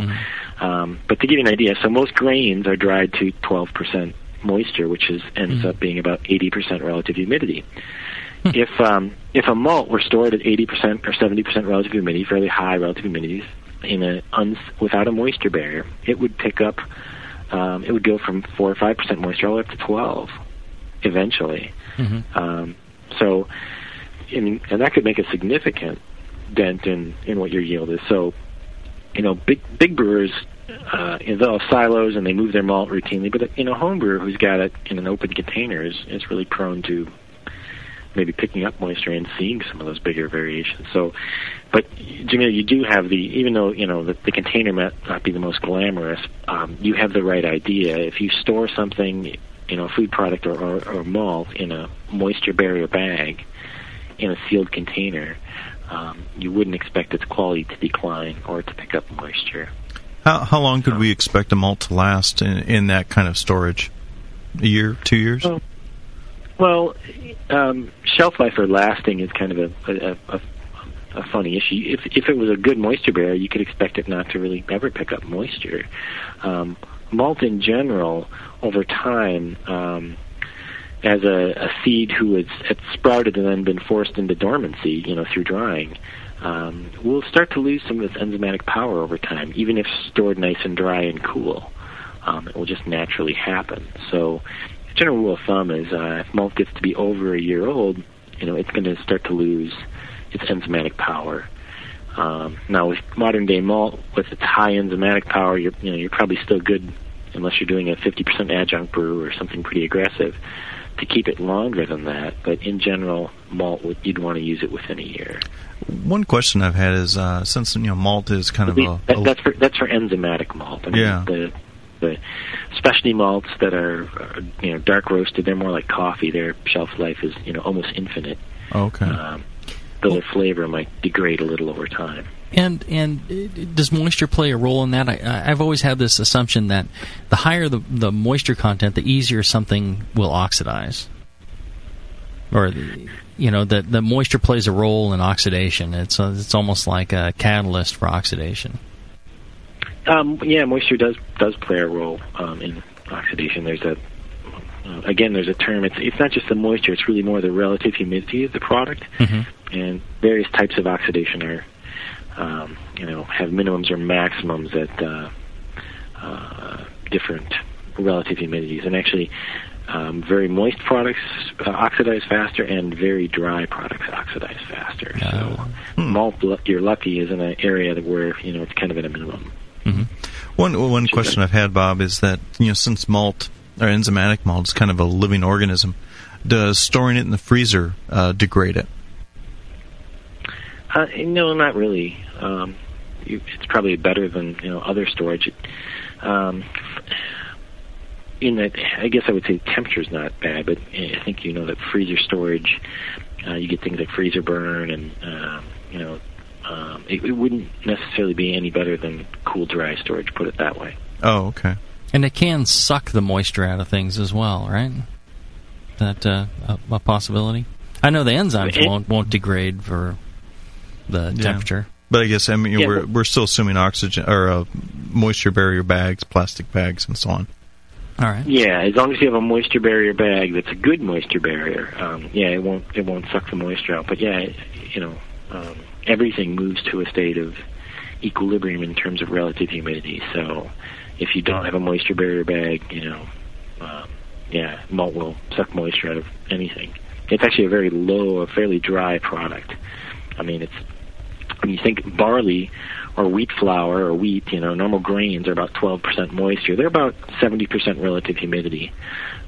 Speaker 14: um, but to give you an idea, so most grains are dried to 12% moisture, which is ends up being about 80% relative humidity. If um, if a malt were stored at 80% or 70% relative humidity, fairly high relative humidities, in a uns- without a moisture barrier, it would pick up. Um, it would go from four or five percent moisture all the way up to 12 eventually. Um, so, I mean, and that could make a significant dent in in what your yield is. So, you know, big big brewers, uh, have silos and they move their malt routinely. But you know, a home brewer who's got it in an open container is is really prone to maybe picking up moisture and seeing some of those bigger variations. So, but Jamil, you do have the even though you know the, the container might not be the most glamorous, um, you have the right idea. If you store something, you know, a food product or, or, or malt in a moisture barrier bag in a sealed container, um, you wouldn't expect its quality to decline or to pick up moisture.
Speaker 2: How how long could we expect a malt to last in, in that kind of storage? A year, two years?
Speaker 14: Well, Well, um, shelf life or lasting is kind of a, a, a, a funny issue. If if it was a good moisture barrier, you could expect it not to really ever pick up moisture. Um, malt in general, over time, um, as a, a seed who has sprouted and then been forced into dormancy, you know, through drying, um, will start to lose some of its enzymatic power over time, even if stored nice and dry and cool. Um, it will just naturally happen. So, the general rule of thumb is uh, if malt gets to be over a year old, you know, it's going to start to lose its enzymatic power. Um, now, with modern day malt, with its high enzymatic power, you're you know you're probably still good, unless you're doing a 50% adjunct brew or something pretty aggressive, to keep it longer than that. But in general, malt would, you'd want to use it within a year.
Speaker 2: One question I've had is uh, since you know malt is kind of a,
Speaker 14: That, that's for that's for enzymatic malt. I mean,
Speaker 2: Yeah.
Speaker 14: The, the specialty malts that are, uh, you know, dark roasted. They're more like coffee. Their shelf life is, you know, almost infinite.
Speaker 2: Okay.
Speaker 14: Um, though their flavor might degrade a little over time.
Speaker 1: And and uh, does moisture play a role in that? I, I've always had this assumption that the higher the, the moisture content, the easier something will oxidize. Or, the, you know, that the moisture plays a role in oxidation. It's uh it's almost like a catalyst for oxidation.
Speaker 14: Um, yeah, moisture does does play a role um, in oxidation. There's a uh, again, there's a term. It's it's not just the moisture. It's really more the relative humidity of the product,
Speaker 1: mm-hmm.
Speaker 14: And various types of oxidation are, um, you know, have minimums or maximums at uh, uh, different relative humidities. And actually, um, very moist products uh, oxidize faster, and very dry products oxidize faster. So, malt, you're lucky, is in an area where you know it's kind of at a minimum.
Speaker 2: Mm-hmm. One one question I've had, Bob, is that you know since malt or enzymatic malt is kind of a living organism, does storing it in the freezer uh, degrade it?
Speaker 14: Uh, no, not really. Um, you, it's probably better than you know other storage. Um, in that, I guess I would say temperature is not bad, but I think you know that freezer storage, uh, you get things like freezer burn, and uh, you know, um, it, it wouldn't necessarily be any better than cool dry storage. Put it that way.
Speaker 2: Oh, okay.
Speaker 1: And it can suck the moisture out of things as well, right? That uh, a, a possibility. I know the enzymes
Speaker 14: It-
Speaker 1: won't won't degrade for the
Speaker 2: Yeah.
Speaker 1: temperature.
Speaker 2: But I guess I mean
Speaker 14: Yeah,
Speaker 2: we're we're still assuming oxygen or uh, moisture barrier bags, plastic bags, and so on.
Speaker 1: All right.
Speaker 14: Yeah, as long as you have a moisture barrier bag that's a good moisture barrier, um, yeah, it won't it won't suck the moisture out. But yeah, you know, um, everything moves to a state of equilibrium in terms of relative humidity. So if you don't have a moisture barrier bag, you know, um, yeah, malt will suck moisture out of anything. It's actually a very low, a fairly dry product. I mean, it's when you think barley or wheat flour or wheat, you know, normal grains are about 12% moisture. They're about 70% relative humidity.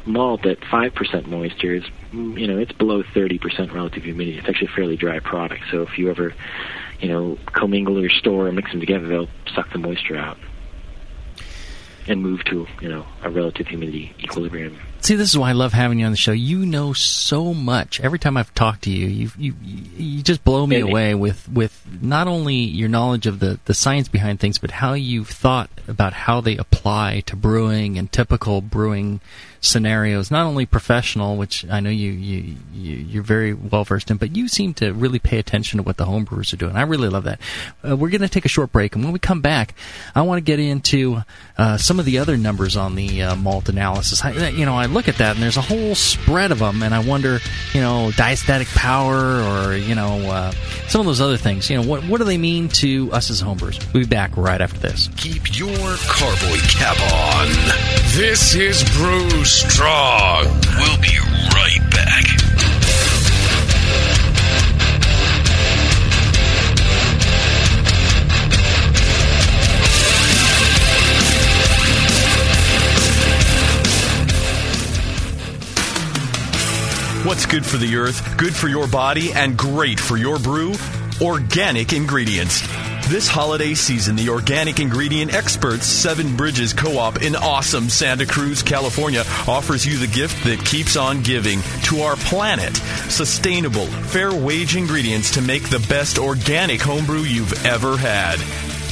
Speaker 14: Malt at 5% moisture is, you know, it's below 30% relative humidity. It's actually a fairly dry product. So if you ever, you know, commingle or store or mix them together, they'll suck the moisture out and move to, you know, a relative humidity equilibrium.
Speaker 1: See, this is why I love having you on the show. You know so much. Every time I've talked to you, you you you just blow me away with with not only your knowledge of the the science behind things, but how you've thought about how they apply to brewing and typical brewing scenarios. Not only professional, which I know you you, you you're very well versed in, but you seem to really pay attention to what the homebrewers are doing. I really love that. Uh, we're going to take a short break, and when we come back, I want to get into uh, some of the other numbers on the uh, malt analysis. I, you know, I look at that, and there's a whole spread of them, and I wonder, you know, diastatic power, or you know, uh, some of those other things. You know, what what do they mean to us as homebrewers? We'll be back right after this.
Speaker 11: Keep your carboy cap on.
Speaker 4: This is Brew Strong.
Speaker 11: We'll be right back.
Speaker 6: What's good for the earth, good for your body, and great for your brew? Organic ingredients. This holiday season, the organic ingredient experts, Seven Bridges Co op in awesome Santa Cruz, California, offers you the gift that keeps on giving to our planet. Sustainable, fair wage ingredients to make the best organic homebrew you've ever had.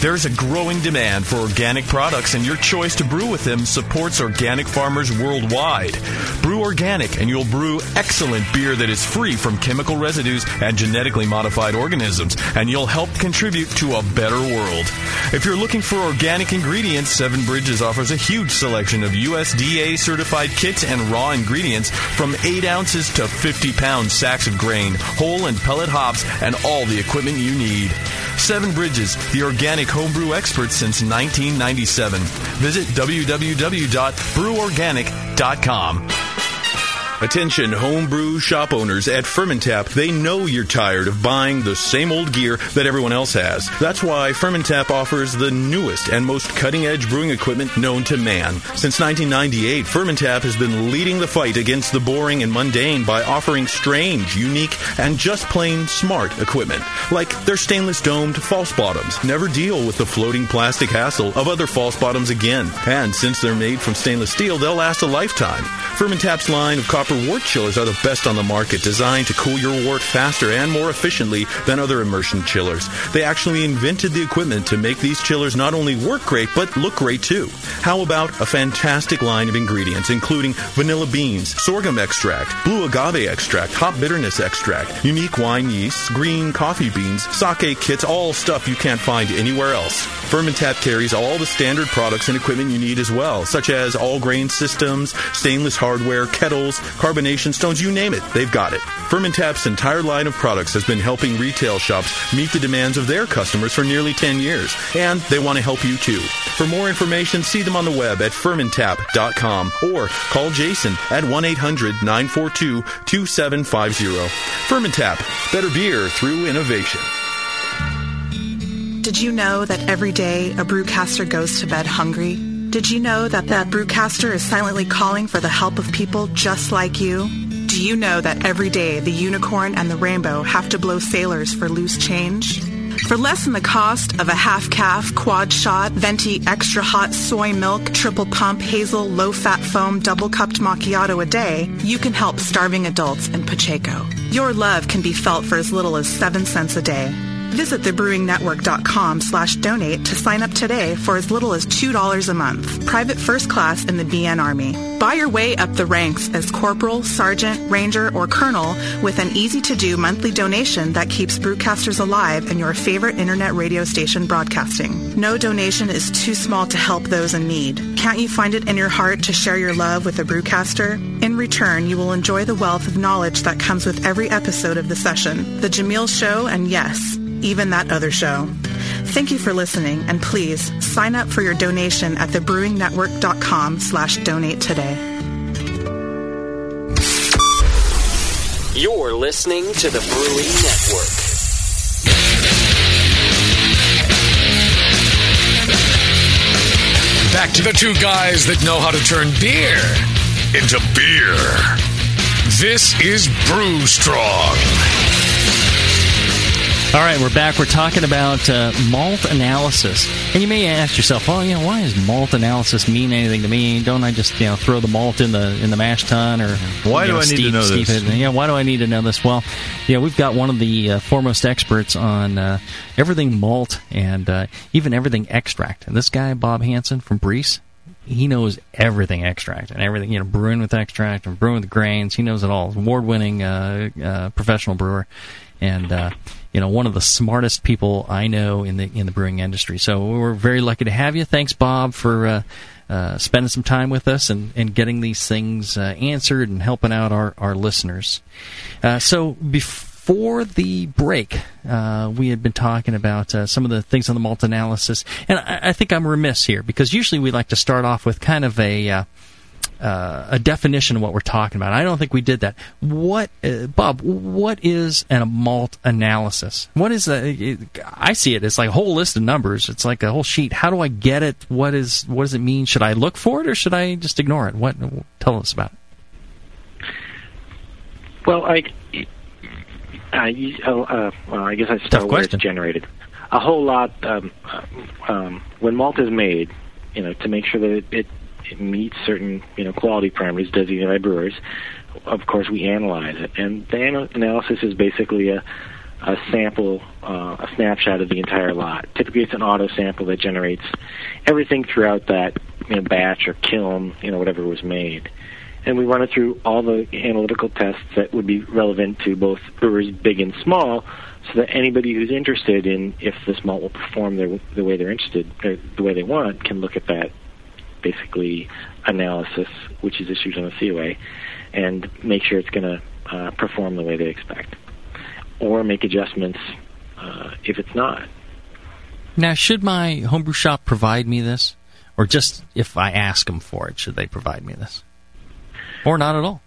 Speaker 6: There's a growing demand for organic products, and your choice to brew with them supports organic farmers worldwide. Brew organic, and you'll brew excellent beer that is free from chemical residues and genetically modified organisms, and you'll help contribute to a better world. If you're looking for organic ingredients, Seven Bridges offers a huge selection of USDA certified kits and raw ingredients from 8 ounces to 50 pound sacks of grain, whole and pellet hops, and all the equipment you need. Seven Bridges, the organic homebrew expert since 1997. Visit www.breworganic.com. Attention homebrew shop owners at Fermentap. They know you're tired of buying the same old gear that everyone else has. That's why Fermentap offers the newest and most cutting edge brewing equipment known to man. Since 1998, Fermentap has been leading the fight against the boring and mundane by offering strange, unique, and just plain smart equipment. Like their stainless domed false bottoms. Never deal with the floating plastic hassle of other false bottoms again. And since they're made from stainless steel, they'll last a lifetime. Fermentap's line of copper wort chillers are the best on the market, designed to cool your wort faster and more efficiently than other immersion chillers. They actually invented the equipment to make these chillers not only work great, but look great too. How about a fantastic line of ingredients, including vanilla beans, sorghum extract, blue agave extract, hop bitterness extract, unique wine yeasts, green coffee beans, sake kits, all stuff you can't find anywhere else. Fermentap carries all the standard products and equipment you need as well, such as all grain systems, stainless hardware, kettles, carbonation stones, you name it, they've got it. Fermentap's entire line of products has been helping retail shops meet the demands of their customers for nearly 10 years, and they want to help you too. For more information, see them on the web at fermentap.com or call Jason at 1-800-942-2750. Fermentap, better beer through innovation.
Speaker 12: Did you know that every day a brewcaster goes to bed hungry? Did you know that that brewcaster is silently calling for the help of people just like you? Do you know that every day the unicorn and the rainbow have to blow sailors for loose change? For less than the cost of a half calf, quad shot, venti, extra hot soy milk, triple pump, hazel, low fat foam, double cupped macchiato a day, you can help starving adults in Pacheco. Your love can be felt for as little as 7 cents a day. Visit thebrewingnetwork.com slash donate to sign up today for as little as $2 a month. Private first class in the BN Army. Buy your way up the ranks as corporal, sergeant, ranger, or colonel with an easy-to-do monthly donation that keeps brewcasters alive and your favorite internet radio station broadcasting. No donation is too small to help those in need. Can't you find it in your heart to share your love with a brewcaster? In return, you will enjoy the wealth of knowledge that comes with every episode of the session, The Jamil Show, and yes, even that other show. Thank you for listening, and please sign up for your donation at thebrewingnetwork.com slash donate today.
Speaker 15: You're listening to the Brewing Network.
Speaker 4: Back to the two guys that know how to turn beer into beer. This is Brew Strong.
Speaker 1: All right, we're back. We're talking about uh, malt analysis, and you may ask yourself, "Well, you know, why does malt analysis mean anything to me? Don't I just you know throw the malt in the in the mash tun, or
Speaker 2: Why
Speaker 1: you
Speaker 2: do
Speaker 1: know,
Speaker 2: I need to know
Speaker 1: steep
Speaker 2: this?
Speaker 1: It? Yeah, why do I need to know this? Well, yeah, we've got one of the uh, foremost experts on uh, everything malt and uh, even everything extract. And this guy, Bob Hansen from Briess, he knows everything extract and everything, you know, brewing with extract and brewing with grains. He knows it all. Award winning uh, uh, professional brewer. And, uh, you know, one of the smartest people I know in the in the brewing industry. So we're very lucky to have you. Thanks, Bob, for uh, uh, spending some time with us and, and getting these things uh, answered and helping out our, our listeners. Uh, so before the break, uh, we had been talking about uh, some of the things on the malt analysis, and I, I think I'm remiss here because usually we like to start off with kind of a uh, uh, a definition of what we're talking about. I don't think we did that. What, uh, Bob? What is an, a malt analysis? What is that? It, I see it It's like a whole list of numbers. It's like a whole sheet. How do I get it? What is? What does it mean? Should I look for it or should I just ignore it? What? Tell us about it.
Speaker 14: Well, I, I, oh, uh, well, I guess I start where it's generated. A whole lot. Um, uh, um, when malt is made, you know, to make sure that it, it, it meets certain, you know, quality parameters designated by brewers. Of course, we analyze it, and the ana- analysis is basically a a sample, uh, a snapshot of the entire lot. Typically, it's an auto sample that generates everything throughout that you know, batch or kiln, you know, whatever was made. And we run it through all the analytical tests that would be relevant to both brewers big and small, so that anybody who's interested in if this malt will perform their, the way they're interested, the way they want, can look at that basically analysis, which is issued on the COA, and make sure it's going to uh, perform the way they expect or make adjustments uh, if it's not.
Speaker 1: Now, should my homebrew shop provide me this, or just if I ask them for it, should they provide me this, or not at all?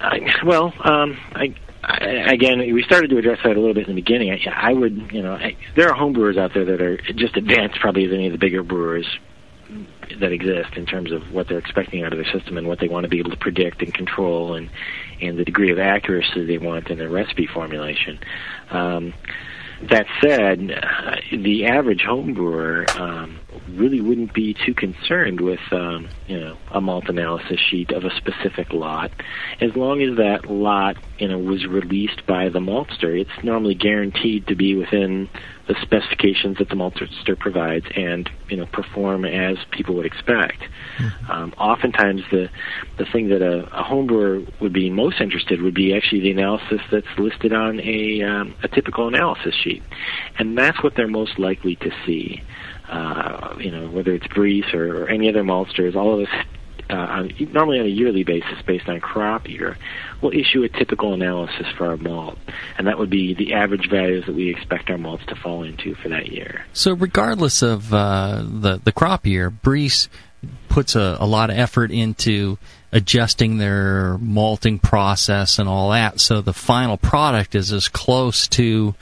Speaker 14: I, well, um, I, I, again, we started to address that a little bit in the beginning. I, I would, you know, I, there are homebrewers out there that are just advanced, probably as any of the bigger brewers that exist in terms of what they're expecting out of their system and what they want to be able to predict and control and and the degree of accuracy they want in their recipe formulation. Um, that said, uh, the average home brewer um, really wouldn't be too concerned with um, you know a malt analysis sheet of a specific lot, as long as that lot you know was released by the maltster. It's normally guaranteed to be within the specifications that the maltster provides and you know perform as people would expect. Mm-hmm. Um, oftentimes, the the thing that a, a home brewer would be most interested would be actually the analysis that's listed on a um, a typical analysis sheet, and that's what they're most likely to see. Uh, you know, whether it's Briess or, or any other maltsters, all of us uh, on, normally on a yearly basis based on crop year, we'll issue a typical analysis for our malt, and that would be the average values that we expect our malts to fall into for that year.
Speaker 1: So, regardless of uh, the the crop year, Briess puts a, a lot of effort into adjusting their malting process and all that, so the final product is as close to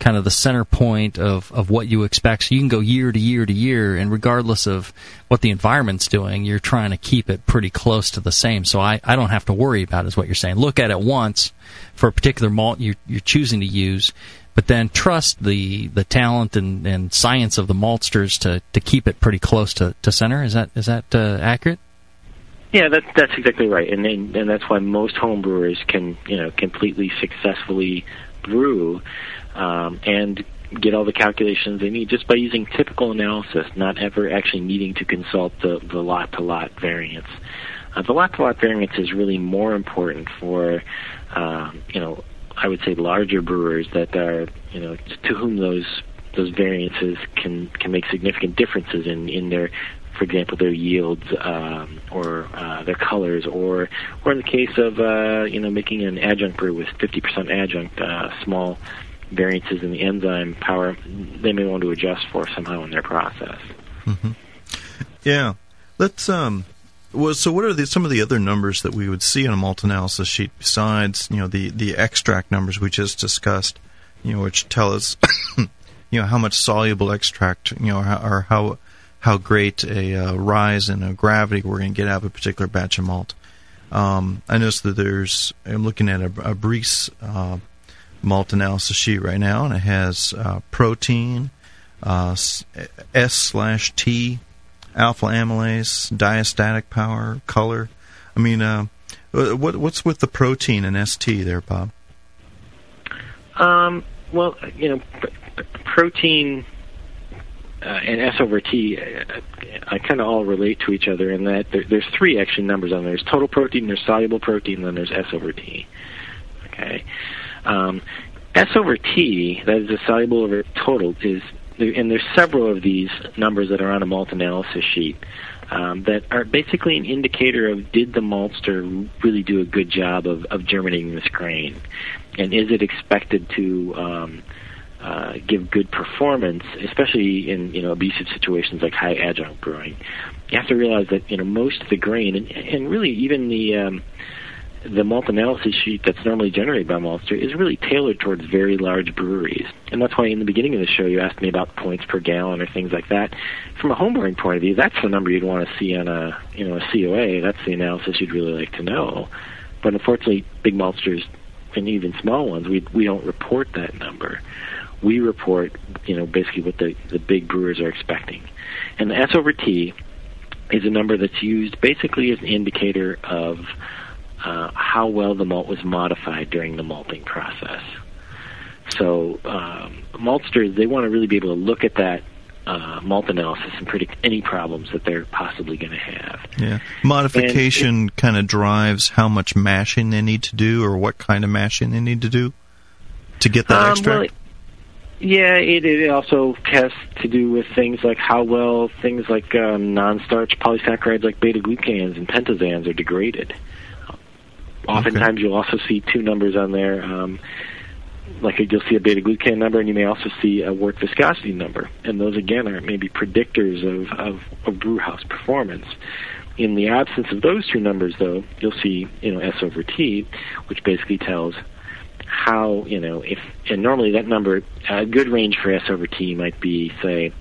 Speaker 1: kind of the center point of, of what you expect. So you can go year to year to year, and regardless of what the environment's doing, you're trying to keep it pretty close to the same. So I, I don't have to worry about it, is what you're saying. Look at it once for a particular malt you, you're choosing to use, but then trust the, the talent and, and science of the maltsters to, to keep it pretty close to, to center. Is that is that uh, accurate?
Speaker 14: Yeah, that's that's exactly right, and and, and that's why most homebrewers can you know completely successfully brew um, and get all the calculations they need just by using typical analysis, not ever actually needing to consult the, the lot to lot variance. Uh, the lot to lot variance is really more important for, um, you know, I would say larger brewers that are, you know, to whom those those variances can can make significant differences in in their for example, their yields um, or uh, their colors, or or in the case of uh, you know making an adjunct brew with 50% adjunct, uh, small variances in the enzyme power they may want to adjust for somehow in their process.
Speaker 2: Mm-hmm. Yeah, let's. Um, well, so what are the, some of the other numbers that we would see on a malt analysis sheet besides you know the the extract numbers we just discussed? You know, which tell us you know how much soluble extract you know or how, how great a uh, rise in a gravity we're going to get out of a particular batch of malt. Um, I noticed that there's I'm looking at a, a Briess uh, malt analysis sheet right now, and it has uh, protein, uh, S slash T, alpha amylase, diastatic power, color. I mean, uh, what what's with the protein and ST there, Bob?
Speaker 14: Um, well, you know, pr- protein uh, and S over T, uh, I kind of all relate to each other in that there, there's three actually numbers on there. There's total protein, there's soluble protein, and then there's S over T. Okay. Um, S over T, that is the soluble over total, is and there's several of these numbers that are on a malt analysis sheet um, that are basically an indicator of did the maltster really do a good job of, of germinating this grain, and is it expected to um, uh, give good performance, especially in you know abusive situations like high adjunct brewing. You have to realize that you know most of the grain and, and really even the um, the malt analysis sheet that's normally generated by Maltster is really tailored towards very large breweries. And that's why in the beginning of the show you asked me about points per gallon or things like that. From a homebrewing point of view, that's the number you'd want to see on a you know a COA. That's the analysis you'd really like to know. But unfortunately, big maltsters and even small ones, we we don't report that number. We report, you know, basically what the the big brewers are expecting. And the S over T is a number that's used basically as an indicator of uh, how well the malt was modified during the malting process. So um, maltsters, they want to really be able to look at that uh, malt analysis and predict any problems that they're possibly going to have.
Speaker 2: Yeah, modification kind of drives how much mashing they need to do, or what kind of mashing they need to do to get that
Speaker 14: um,
Speaker 2: extract.
Speaker 14: Well, yeah, it, it also has to do with things like how well things like um, non-starch polysaccharides like beta glucans and pentosans are degraded. Oftentimes, okay. you'll also see two numbers on there. Um, like you'll see a beta glucan number, and you may also see a wort viscosity number, and those again are maybe predictors of, of, of brew house performance. In the absence of those two numbers, though, you'll see you know S over T, which basically tells how you know if and normally that number a good range for S over T might be say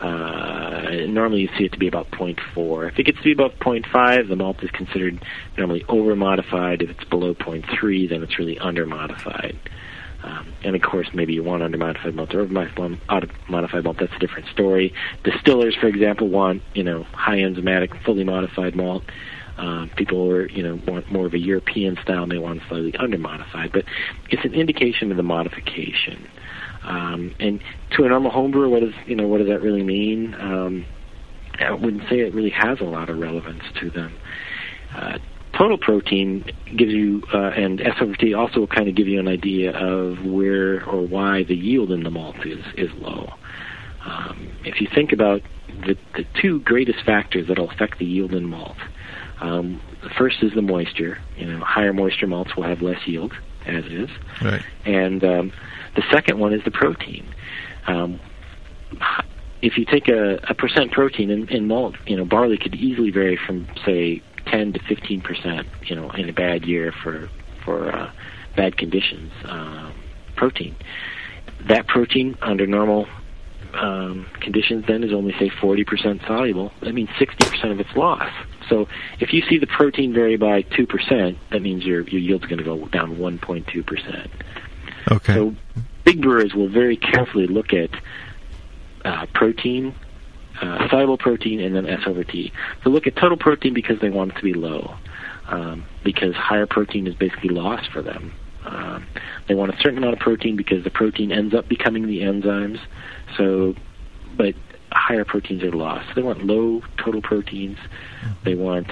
Speaker 14: uh, normally you see it to be about 0.4. If it gets to be above 0.5, the malt is considered normally over modified. If it's below 0.3, then it's really under modified. Um, and of course, maybe you want under modified malt or over modified malt. That's a different story. Distillers, for example, want you know high enzymatic, fully modified malt. Uh, people are, you know, want more of a European style, may want slightly under modified, but it's an indication of the modification. Um, and to a normal homebrewer, what does you know what does that really mean? Um, I wouldn't say it really has a lot of relevance to them. Uh, total protein gives you, uh, and S over T also kind of give you an idea of where or why the yield in the malt is is low. Um, if you think about the the two greatest factors that will affect the yield in malt, um, the first is the moisture. You know, higher moisture malts will have less yield, as is,
Speaker 2: right.
Speaker 14: and um, the second one is the protein. Um, if you take a, a percent protein in, in malt, you know, barley could easily vary from say 10 to 15 percent, you know, in a bad year for for uh, bad conditions. Um, protein. That protein under normal um, conditions then is only say 40 percent soluble. That means 60 percent of its loss. So if you see the protein vary by two percent, that means your your yield's going to go down 1.2 percent.
Speaker 2: Okay.
Speaker 14: So big brewers will very carefully look at uh, protein, uh, soluble protein, and then S over T. So look at total protein because they want it to be low, um, because higher protein is basically lost for them. Um, they want a certain amount of protein because the protein ends up becoming the enzymes. So, but higher proteins are lost. They want low total proteins. They want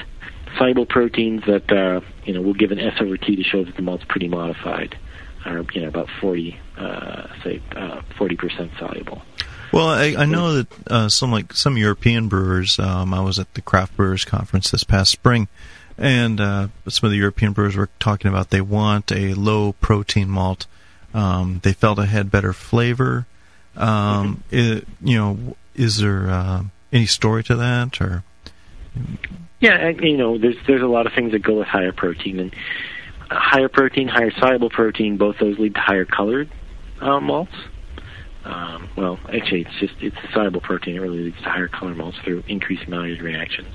Speaker 14: soluble proteins that uh, you know will give an S over T to show that the malt's pretty modified are you know about 40 uh, say uh, 40 percent soluble.
Speaker 2: Well, I, I know that uh, some like some European brewers. Um, I was at the craft brewers conference this past spring, and uh, some of the European brewers were talking about they want a low protein malt. Um, they felt it had better flavor. Um, mm-hmm. it, you know, is there uh, any story to that or?
Speaker 14: Yeah, you know, there's there's a lot of things that go with higher protein, and higher protein, higher soluble protein, both those lead to higher colored uh, malts. Um, well, actually, it's just it's the soluble protein. It really leads to higher color malts through increased Maillard reactions.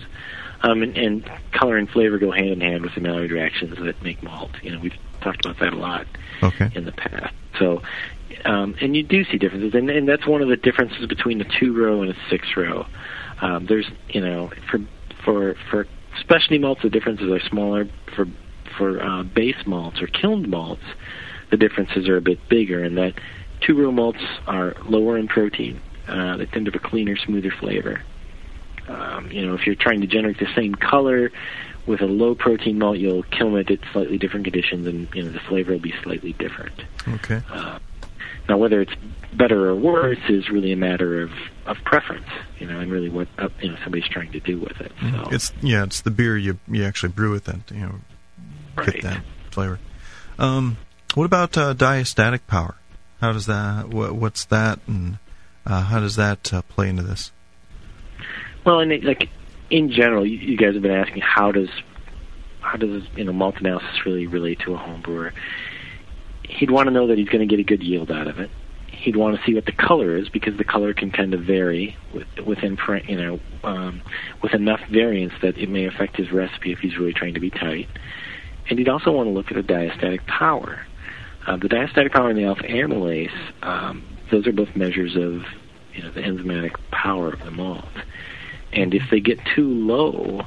Speaker 14: Um, and, and color and flavor go hand in hand with the Maillard reactions that make malt. You know, we've talked about that a lot
Speaker 2: okay.
Speaker 14: in the past. So, um, and you do see differences, and, and that's one of the differences between a two row and a six row. Um, there's, you know, for for for specialty malts, the differences are smaller. For for uh, base malts or kilned malts, the differences are a bit bigger in that two row malts are lower in protein. Uh, they tend to have a cleaner, smoother flavor. Um, you know, if you're trying to generate the same color with a low protein malt, you'll kiln it at slightly different conditions, and you know the flavor will be slightly different.
Speaker 2: Okay.
Speaker 14: Uh, now, whether it's better or worse is really a matter of, of preference, you know, and really what uh, you know somebody's trying to do with it. So.
Speaker 2: It's yeah, it's the beer you you actually brew with it, you know,
Speaker 14: right.
Speaker 2: get that flavor. Um, what about uh, diastatic power? How does that? What, what's that, and uh, how does that uh, play into this?
Speaker 14: Well, and like in general, you, you, guys have been asking how does how does you know malt analysis really relate to a home brewer? He'd want to know that he's going to get a good yield out of it. He'd want to see what the color is because the color can kind of vary with, within you know um, with enough variance that it may affect his recipe if he's really trying to be tight. And you'd also want to look at the diastatic power. Uh, the diastatic power and the alpha amylase, um, those are both measures of you know the enzymatic power of the malt. And if they get too low,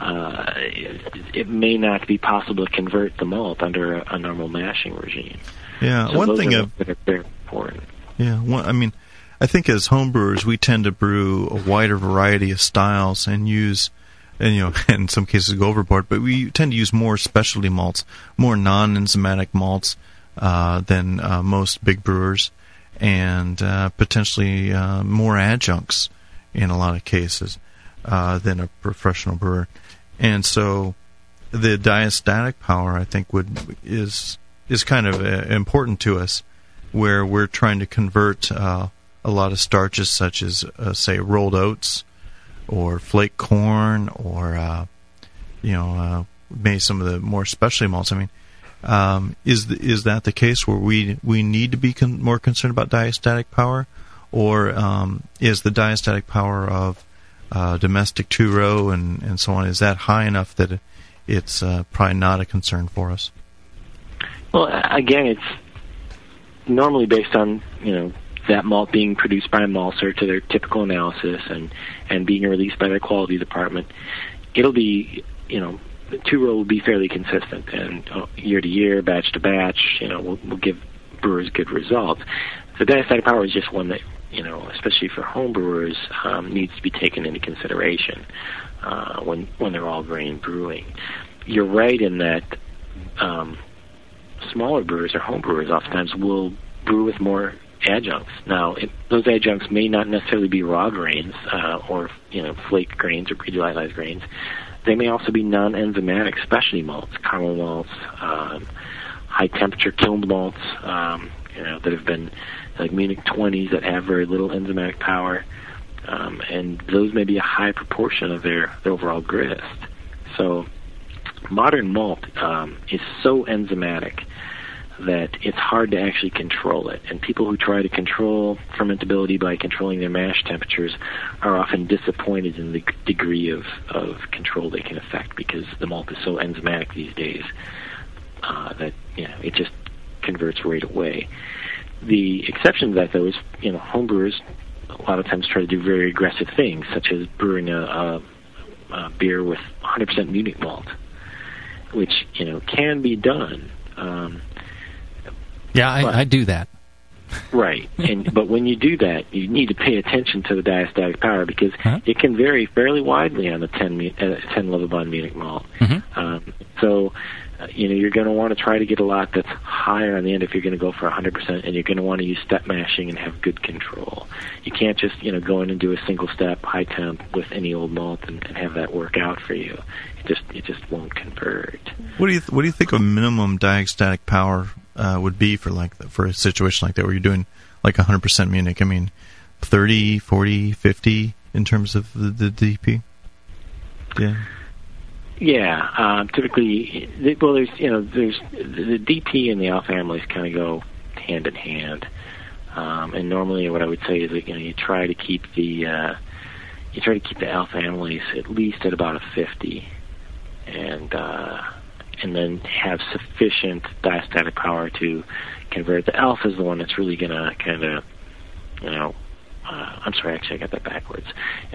Speaker 14: uh, it, it, may not be possible to convert the malt under a, a normal mashing regime.
Speaker 2: Yeah,
Speaker 14: so
Speaker 2: one thing
Speaker 14: of very important.
Speaker 2: Yeah, one, I mean, I think as homebrewers we tend to brew a wider variety of styles and use and you know, in some cases go overboard, but we tend to use more specialty malts, more non-enzymatic malts uh, than uh, most big brewers, and uh, potentially uh, more adjuncts in a lot of cases uh, than a professional brewer. And so, the diastatic power, I think, would is is kind of uh, important to us, where we're trying to convert a lot of starches, such as say rolled oats or flake corn or uh, you know uh, maybe some of the more specialty malts. I mean, um, is is that the case where we we need to be con- more concerned about diastatic power, or um, is the diastatic power of uh, domestic two row and and so on is that high enough that it's uh, probably not a concern for us?
Speaker 14: Well, again, it's normally based on you know that malt being produced by a maltster to their typical analysis and and being released by their quality department. It'll be you know the two row will be fairly consistent and uh, year to year, batch to batch. You know, will will give brewers good results. The diastatic power is just one that you know, especially for home brewers, um, needs to be taken into consideration uh, when when they're all grain brewing. You're right in that um, smaller brewers or home brewers oftentimes will brew with more adjuncts. Now, it, those adjuncts may not necessarily be raw grains uh, or you know flake grains or pre-gelatinized grains. They may also be non-enzymatic specialty malts, caramel malts, um, high temperature kiln malts, um, you know that have been like Munich 20s that have very little enzymatic power, um, and those may be a high proportion of their, their overall grist. So modern malt um, is so enzymatic that it's hard to actually control it. And people who try to control fermentability by controlling their mash temperatures are often disappointed in the degree of, of control they can affect because the malt is so enzymatic these days uh, that you know, it just converts right away. The exception to that, though, is you know homebrewers a lot of times try to do very aggressive things, such as brewing a, a, a beer with 100% Munich malt, which you know can be done. Um,
Speaker 1: yeah, I,
Speaker 14: but,
Speaker 1: I do that.
Speaker 14: Right, and but when you do that, you need to pay attention to the diastatic power because
Speaker 1: huh?
Speaker 14: it can vary fairly widely on the 10, uh, 10 Lovibond Munich malt.
Speaker 1: Mm-hmm.
Speaker 14: Um, so uh, you know, you're going to want to try to get a lot that's higher on the end if you're going to go for 100%, and you're going to want to use step mashing and have good control. You can't just, you know, go in and do a single step high temp with any old malt and, and have that work out for you. It just, it just won't convert.
Speaker 2: What do you, th- what do you think a minimum diastatic power uh, would be for like for a situation like that where you're doing like 100% Munich? I mean, 30, 40, 50 in terms of the, the DP. Yeah.
Speaker 14: Yeah, uh, typically, well, there's you know, there's the DP and the alpha families kind of go hand in hand, um, and normally what I would say is that you know you try to keep the uh, you try to keep the alpha amylase at least at about a 50, and uh, and then have sufficient diastatic power to convert. The alpha is the one that's really going to kind of you know uh, I'm sorry, actually, I got that backwards.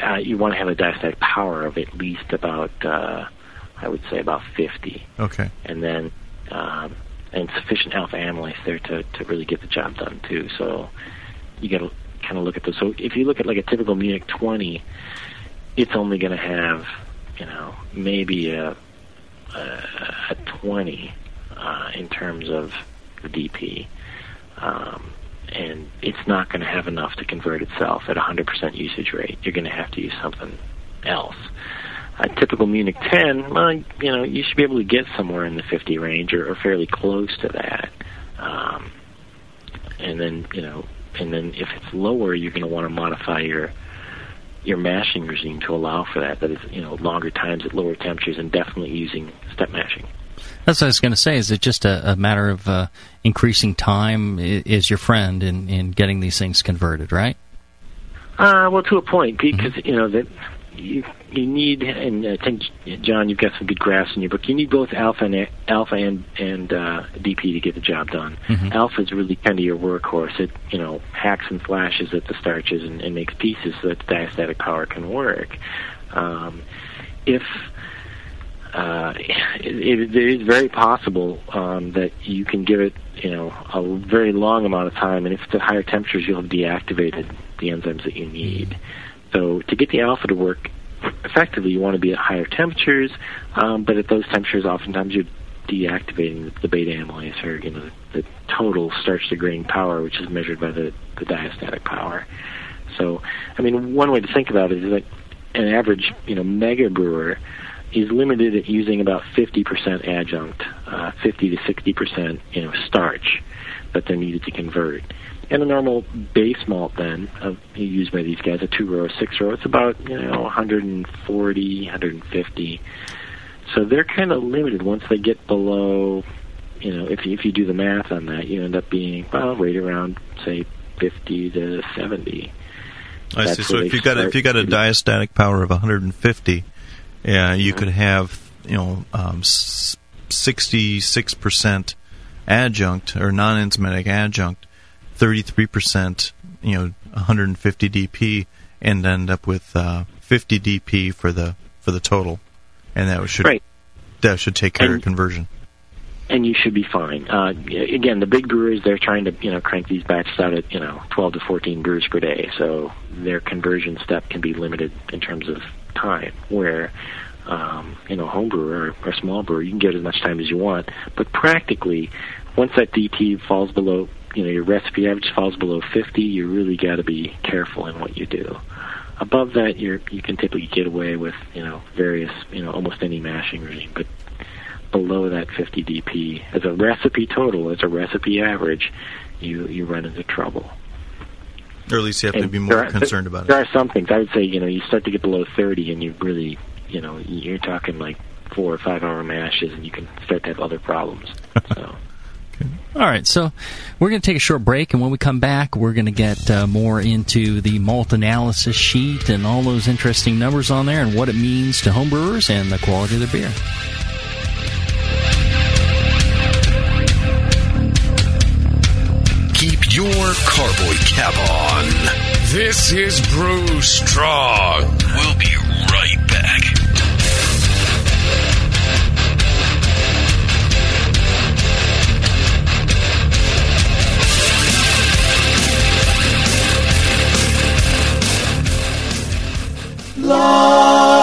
Speaker 14: Uh, you want to have a diastatic power of at least about, uh, I would say, about 50.
Speaker 2: Okay.
Speaker 14: And then, um, and sufficient alpha amylase there to, to really get the job done too. So you got to kind of look at those. So if you look at like a typical Munich 20, it's only going to have, you know, maybe a, a, a 20 uh, in terms of the DP. Um, and it's not going to have enough to convert itself at 100% usage rate. You're going to have to use something else. A typical Munich 10, well, you know, you should be able to get somewhere in the 50 range or, or fairly close to that. Um, and then, you know, and then if it's lower, you're going to want to modify your your mashing regime to allow for that. That is, you know, longer times at lower temperatures and definitely using step mashing.
Speaker 1: That's what I was going to say. Is it just a, a matter of uh, increasing time is your friend in, in getting these things converted, right?
Speaker 14: Uh, well, to a point, because mm-hmm. you know that you you need, and I think John, you've got some good graphs in your book. You need both alpha and alpha and and uh, DP to get the job done.
Speaker 1: Mm-hmm.
Speaker 14: Alpha is really kind of your workhorse. It you know hacks and flashes at the starches and, and makes pieces so that the diastatic power can work. Um, if uh, it, it is very possible um, that you can give it, you know, a very long amount of time, and if it's at higher temperatures, you'll have deactivated the enzymes that you need. So to get the alpha to work effectively, you want to be at higher temperatures, um, but at those temperatures, oftentimes you're deactivating the, beta amylase, or you know, the total starch to grain power, which is measured by the, the diastatic power. So, I mean, one way to think about it is that an average, you know, mega brewer is limited at using about 50% adjunct, uh, 50 to 60% you know starch that they're needed to convert. And a normal base malt then used by these guys, a two row, six row, it's about you know 140, 150. So they're kind of limited once they get below, you know, if you, if you do the math on that, you end up being well right around say 50 to 70.
Speaker 2: I
Speaker 14: That's
Speaker 2: see. So if you got if you got a diastatic power of 150, yeah, you
Speaker 14: Mm-hmm.
Speaker 2: could have you know um, 66 percent adjunct or non-enzymatic adjunct, 33 percent you know 150 DP, and end up with uh, 50 DP for the for the total, and that should
Speaker 14: Right.
Speaker 2: that should take care
Speaker 14: And-
Speaker 2: of conversion.
Speaker 14: and you should be fine. Uh, again, the big brewers they're trying to you know crank these batches out at you know 12 to 14 brews per day, so their conversion step can be limited in terms of time. Where um, you know home brewer or, or small brewer, you can get as much time as you want, but practically once that DP falls below you know your recipe average falls below 50, you really got to be careful in what you do. Above that, you're you can typically get away with you know various you know almost any mashing regime, but below that 50 DP as a recipe total, as a recipe average, you you run into trouble.
Speaker 2: Or at least you have to be more
Speaker 14: are-
Speaker 2: concerned about
Speaker 14: There
Speaker 2: it.
Speaker 14: There are some things I would say. You know, you start to get below 30, and you really, you know, you're talking like four or five hour mashes, and you can start to have other problems. So.
Speaker 1: All right, so we're going to take a short break, and when we come back, we're going to get uh, more into the malt analysis sheet and all those interesting numbers on there and what it means to homebrewers and the quality of their beer.
Speaker 11: Keep your carboy cap on.
Speaker 4: This is Brew Strong.
Speaker 11: We'll be right back.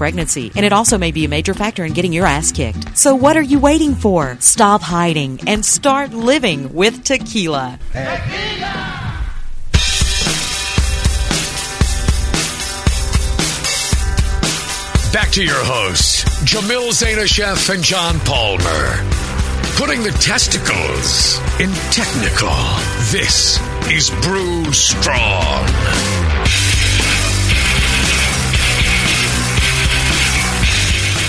Speaker 16: pregnancy. And it also may be a major factor in getting your ass kicked. So what are you waiting for? Stop hiding and start living with tequila.
Speaker 4: Back to your hosts, Jamil Zainasheff and John Palmer. Putting the testicles in technical. This is Brew Strong.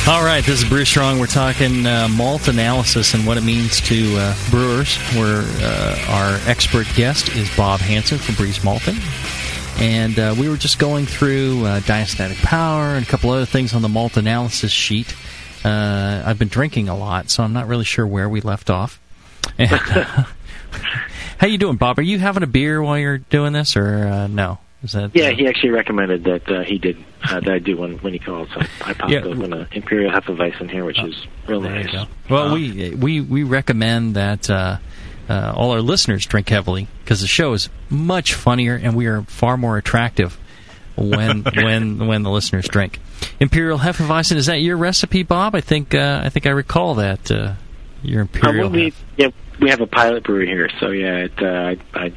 Speaker 1: All right, this is Brew Strong. We're talking uh, malt analysis and what it means to uh, brewers. Where uh, our expert guest is Bob Hansen from Briess Malting, and uh, we were just going through uh, diastatic power and a couple other things on the malt analysis sheet. Uh, I've been drinking a lot, so I'm not really sure where we left off. And, how you doing, Bob? Are you having a beer while you're doing this, or no? Is that
Speaker 14: Yeah, he actually recommended that uh, he did uh, that I do when when he called. So I popped
Speaker 1: Yeah.
Speaker 14: open an Imperial Hefeweizen here, which is real nice.
Speaker 1: Well, we we we recommend that uh, uh, all our listeners drink heavily because the show is much funnier and we are far more attractive when when when the listeners drink. Imperial Hefeweizen is that your recipe, Bob? I think uh, I think I recall that uh, your
Speaker 14: Uh,
Speaker 1: Imperial.
Speaker 14: well, we, yeah, we have a pilot brewery here, so yeah, it, uh, I, I,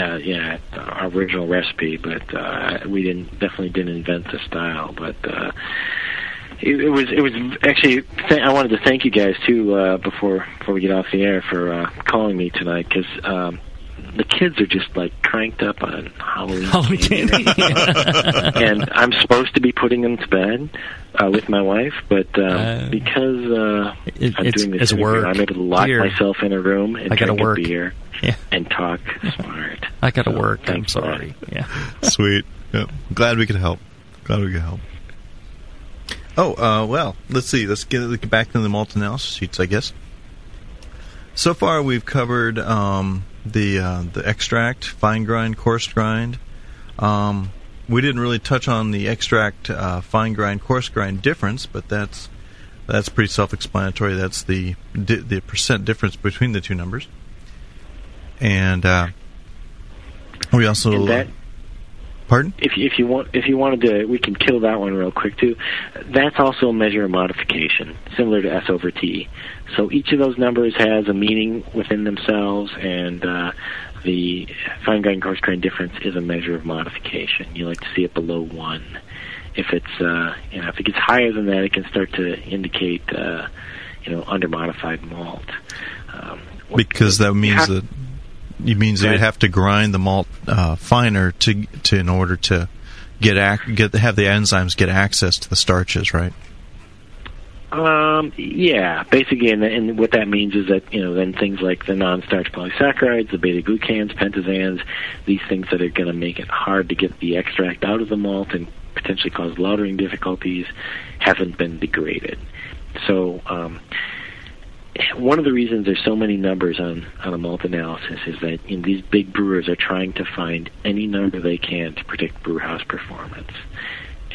Speaker 14: uh, yeah, our original recipe, but uh, we didn't definitely didn't invent the style, but. Uh, it, it was it was actually th- I wanted to thank you guys too uh, before before we get off the air for uh, calling me tonight because um, the kids are just like cranked up on Halloween,
Speaker 1: Halloween
Speaker 14: candy. and I'm supposed to be putting them to bed uh, with my wife, but uh, because uh,
Speaker 1: it-
Speaker 14: I'm
Speaker 1: it's-
Speaker 14: doing this
Speaker 1: it's
Speaker 14: interview,
Speaker 1: work.
Speaker 14: I'm able to lock
Speaker 1: Dear.
Speaker 14: myself in a room and
Speaker 1: I gotta
Speaker 14: drink a beer
Speaker 1: Yeah.
Speaker 14: and talk smart.
Speaker 1: I got to
Speaker 14: So,
Speaker 1: work. I'm
Speaker 14: thanks that.
Speaker 1: sorry. Yeah.
Speaker 2: Sweet. Yeah. Glad we could help. Glad we could help. Oh, uh, well, let's see. Let's get, let's get back to the malt analysis sheets, I guess. So far, we've covered um, the uh, the extract, fine grind, coarse grind. Um, we didn't really touch on the extract, uh, fine grind, coarse grind difference, but that's that's pretty self-explanatory. That's the di- the percent difference between the two numbers. And uh, we also
Speaker 14: And that-
Speaker 2: pardon.
Speaker 14: If if you want if you wanted to, we can kill that one real quick too. That's also a measure of modification, similar to S over T. So each of those numbers has a meaning within themselves, and uh, the fine grain coarse grain difference is a measure of modification. You like to see it below one. If it's uh, you know if it gets higher than that, it can start to indicate uh, you know under modified malt. Um,
Speaker 2: because that means that it means that you
Speaker 14: Right.
Speaker 2: have to grind the malt uh, finer to to in order to get ac- get have the enzymes get access to the starches, right?
Speaker 14: Um, yeah, basically, and, and what that means is that you know then things like the non-starch polysaccharides, the beta glucans, pentosans, these things that are going to make it hard to get the extract out of the malt and potentially cause lautering difficulties, haven't been degraded. So, um, one of the reasons there's so many numbers on on a malt analysis is that in these big brewers are trying to find any number they can to predict brew house performance.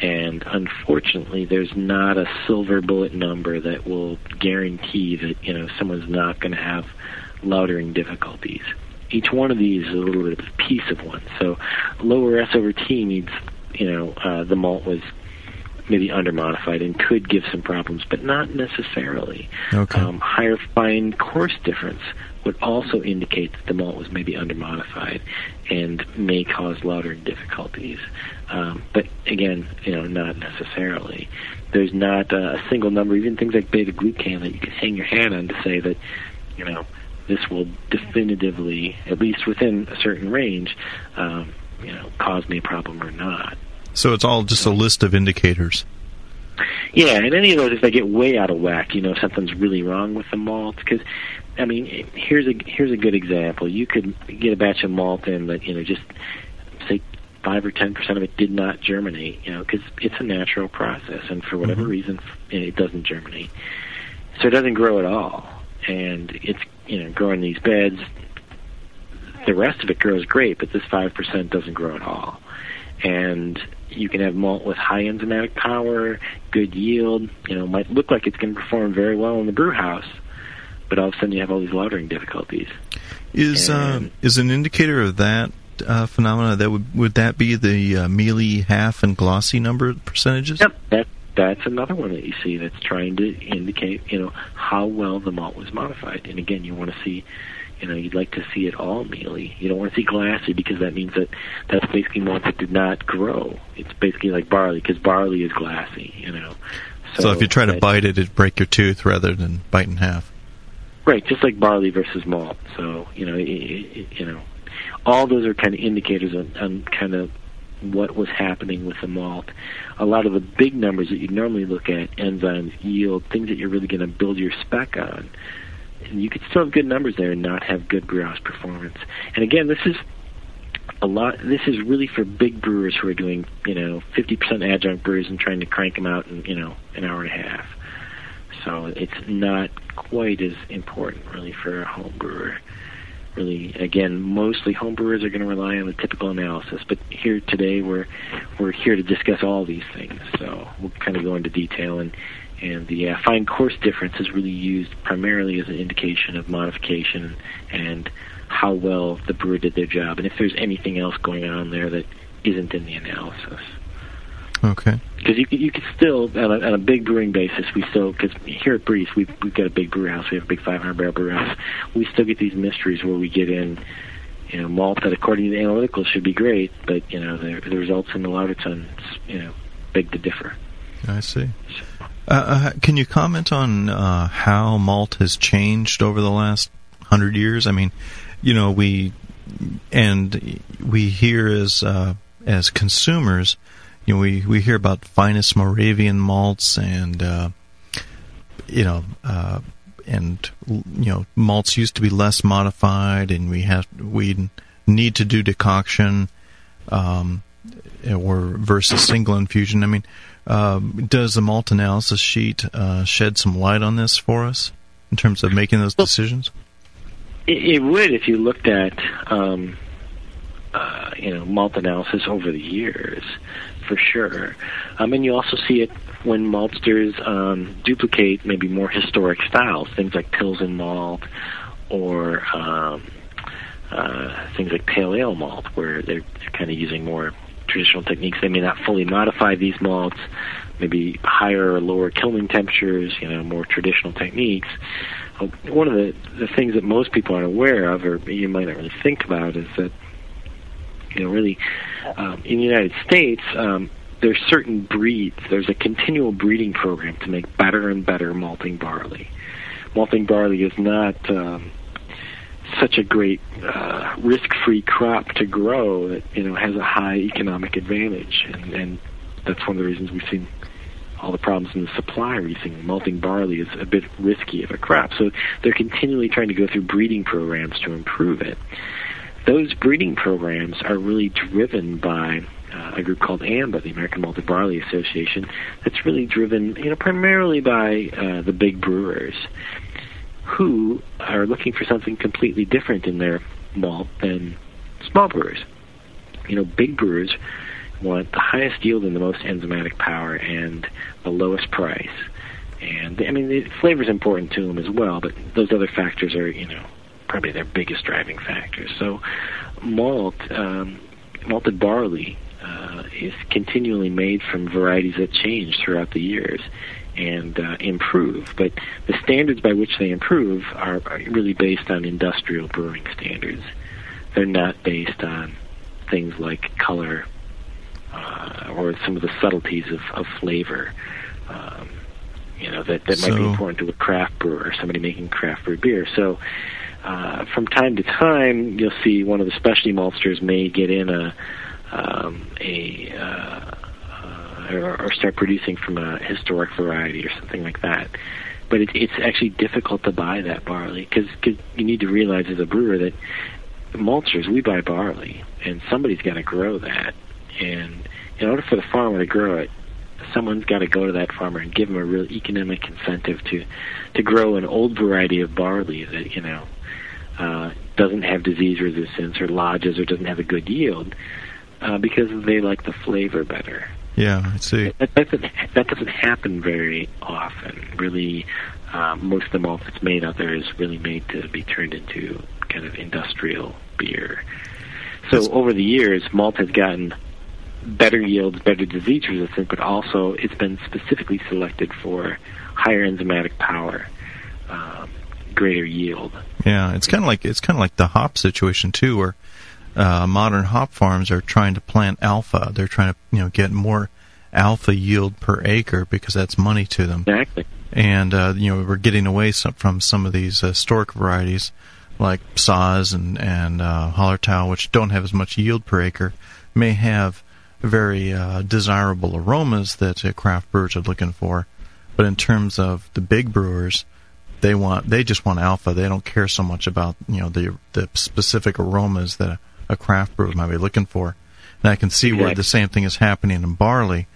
Speaker 14: And unfortunately, there's not a silver bullet number that will guarantee that you know someone's not going to have lautering difficulties. Each one of these is a little bit of a piece of one. So, lower S over T means you know uh, the malt was maybe under modified and could give some problems, but not necessarily.
Speaker 2: Okay.
Speaker 14: Um, higher fine coarse difference would also indicate that the malt was maybe under modified and may cause lautering difficulties. Um, but again, you know, not necessarily. There's not uh, a single number, even things like beta glucan that you can hang your hat on to say that, you know, this will definitively, at least within a certain range, um, you know, cause me a problem or not.
Speaker 2: So it's all just a list of indicators.
Speaker 14: Yeah, and any of those, if they get way out of whack, you know something's really wrong with the malt. Because, I mean, here's a here's a good example. You could get a batch of malt in that you know just five or ten percent of it did not germinate. You know, because it's a natural process, and for whatever
Speaker 2: Mm-hmm.
Speaker 14: reason, it doesn't germinate. So it doesn't grow at all, and it's you know growing these beds. The rest of it grows great, but this five percent doesn't grow at all. And you can have malt with high enzymatic power, good yield. You know, might look like it's going to perform very well in the brew house, but all of a sudden you have all these lautering difficulties.
Speaker 2: Is uh, is an indicator of that uh, phenomena that would would that be the uh, mealy, half, and glossy number percentages?
Speaker 14: Yep, that that's another one that you see that's trying to indicate you know how well the malt was modified. And again, you want to see. You know, you'd like to see it all mealy. You don't want to see glassy because that means that that's basically malt that did not grow. It's basically like barley because barley is glassy. You know,
Speaker 2: So, if you try to
Speaker 14: that-
Speaker 2: bite it, it'd break your tooth rather than bite in half.
Speaker 14: Right, just like barley versus malt. So you know, i i you know, all those are kind of indicators on, on kind of what was happening with the malt. A lot of the big numbers that you normally look at, enzymes, yield, things that you're really going to build your spec on, and you could still have good numbers there and not have good brew house performance. And again, this is a lot. This is really for big brewers who are doing you know 50% adjunct brews and trying to crank them out in you know an hour and a half. So it's not quite as important really for a home brewer. Really, again, mostly homebrewers are going to rely on the typical analysis. But here today, we're we're here to discuss all these things. So we'll kind of go into detail and And the uh, fine coarse difference is really used primarily as an indication of modification and how well the brewer did their job, and if there's anything else going on there that isn't in the analysis.
Speaker 2: Okay.
Speaker 14: Because you, you could still, on a, on a big brewing basis, we still, because here at Briess, we've, we've got a big brew house, we have a big 500 barrel brew house, we still get these mysteries where we get in, you know, malt that according to the analytical should be great, but, you know, the, the results in the lauter tuns, you know, beg to differ.
Speaker 2: I see. Uh, uh, can you comment on uh, how malt has changed over the last hundred years? I mean, you know, we and we hear as uh, as consumers, you know, we we hear about finest Moravian malts and uh, you know. Uh, and you know malts used to be less modified, and we have we need to do decoction, um, or versus single infusion. I mean, um, does the malt analysis sheet uh, shed some light on this for us in terms of making those decisions?
Speaker 14: It, it would if you looked at um, uh, you know malt analysis over the years, for sure. Um, and you also see it when maltsters um, duplicate maybe more historic styles, things like Pilsen malt or um, uh, things like pale ale malt, where they're, they're kind of using more traditional techniques. They may not fully modify these malts, maybe higher or lower kilning temperatures, you know, more traditional techniques. Uh, one of the, the things that most people aren't aware of, or you might not really think about, is that, you know, really, um, in the United States, um, there's certain breeds. There's a continual breeding program to make better and better malting barley. Malting barley is not um, such a great uh, risk-free crop to grow that you know has a high economic advantage, and, and that's one of the reasons we've seen all the problems in the supply recently. Malting barley is a bit risky of a crop, so they're continually trying to go through breeding programs to improve it. Those breeding programs are really driven by uh, a group called AMBA, the American Malted Barley Association, that's really driven, you know, primarily by uh, the big brewers who are looking for something completely different in their malt than small brewers. You know, big brewers want the highest yield and the most enzymatic power and the lowest price. And I mean, the flavor is important to them as well, but those other factors are, you know, probably their biggest driving factors. So, malt, um, malted barley, uh, is continually made from varieties that change throughout the years and uh, improve. But the standards by which they improve are, are really based on industrial brewing standards. They're not based on things like color uh, or some of the subtleties of, of flavor. Um, you know that that might
Speaker 2: So-
Speaker 14: be important to a craft brewer or somebody making craft brew beer. So. Uh, from time to time, you'll see one of the specialty maltsters may get in a um, a uh, uh, or, or start producing from a historic variety or something like that. But it, it's actually difficult to buy that barley because you need to realize as a brewer that maltsters we buy barley and somebody's got to grow that, and in order for the farmer to grow it, someone's got to go to that farmer and give him a real economic incentive to to grow an old variety of barley that you know uh, doesn't have disease resistance or lodges or doesn't have a good yield uh, because they like the flavor better.
Speaker 2: Yeah, I see.
Speaker 14: That doesn't that doesn't happen very often. Really, uh, most of the malt that's made out there is really made to be turned into kind of industrial beer. So over the years, malt has gotten better yields, better disease resistance, but also it's been specifically selected for higher enzymatic power, um, greater yield.
Speaker 2: Yeah, it's kind of like it's kind of like the hop situation too, where uh, modern hop farms are trying to plant alpha. They're trying to you know get more alpha yield per acre because that's money to them.
Speaker 14: Exactly.
Speaker 2: And uh, you know we're getting away some, from some of these uh, historic varieties like Saaz and and uh, Hallertau, which don't have as much yield per acre, may have very uh, desirable aromas that uh, craft brewers are looking for. But in terms of the big brewers, they want they just want alpha. They don't care so much about you know the the specific aromas that a craft brewer might be looking for. And I can see where the same thing is happening in barley,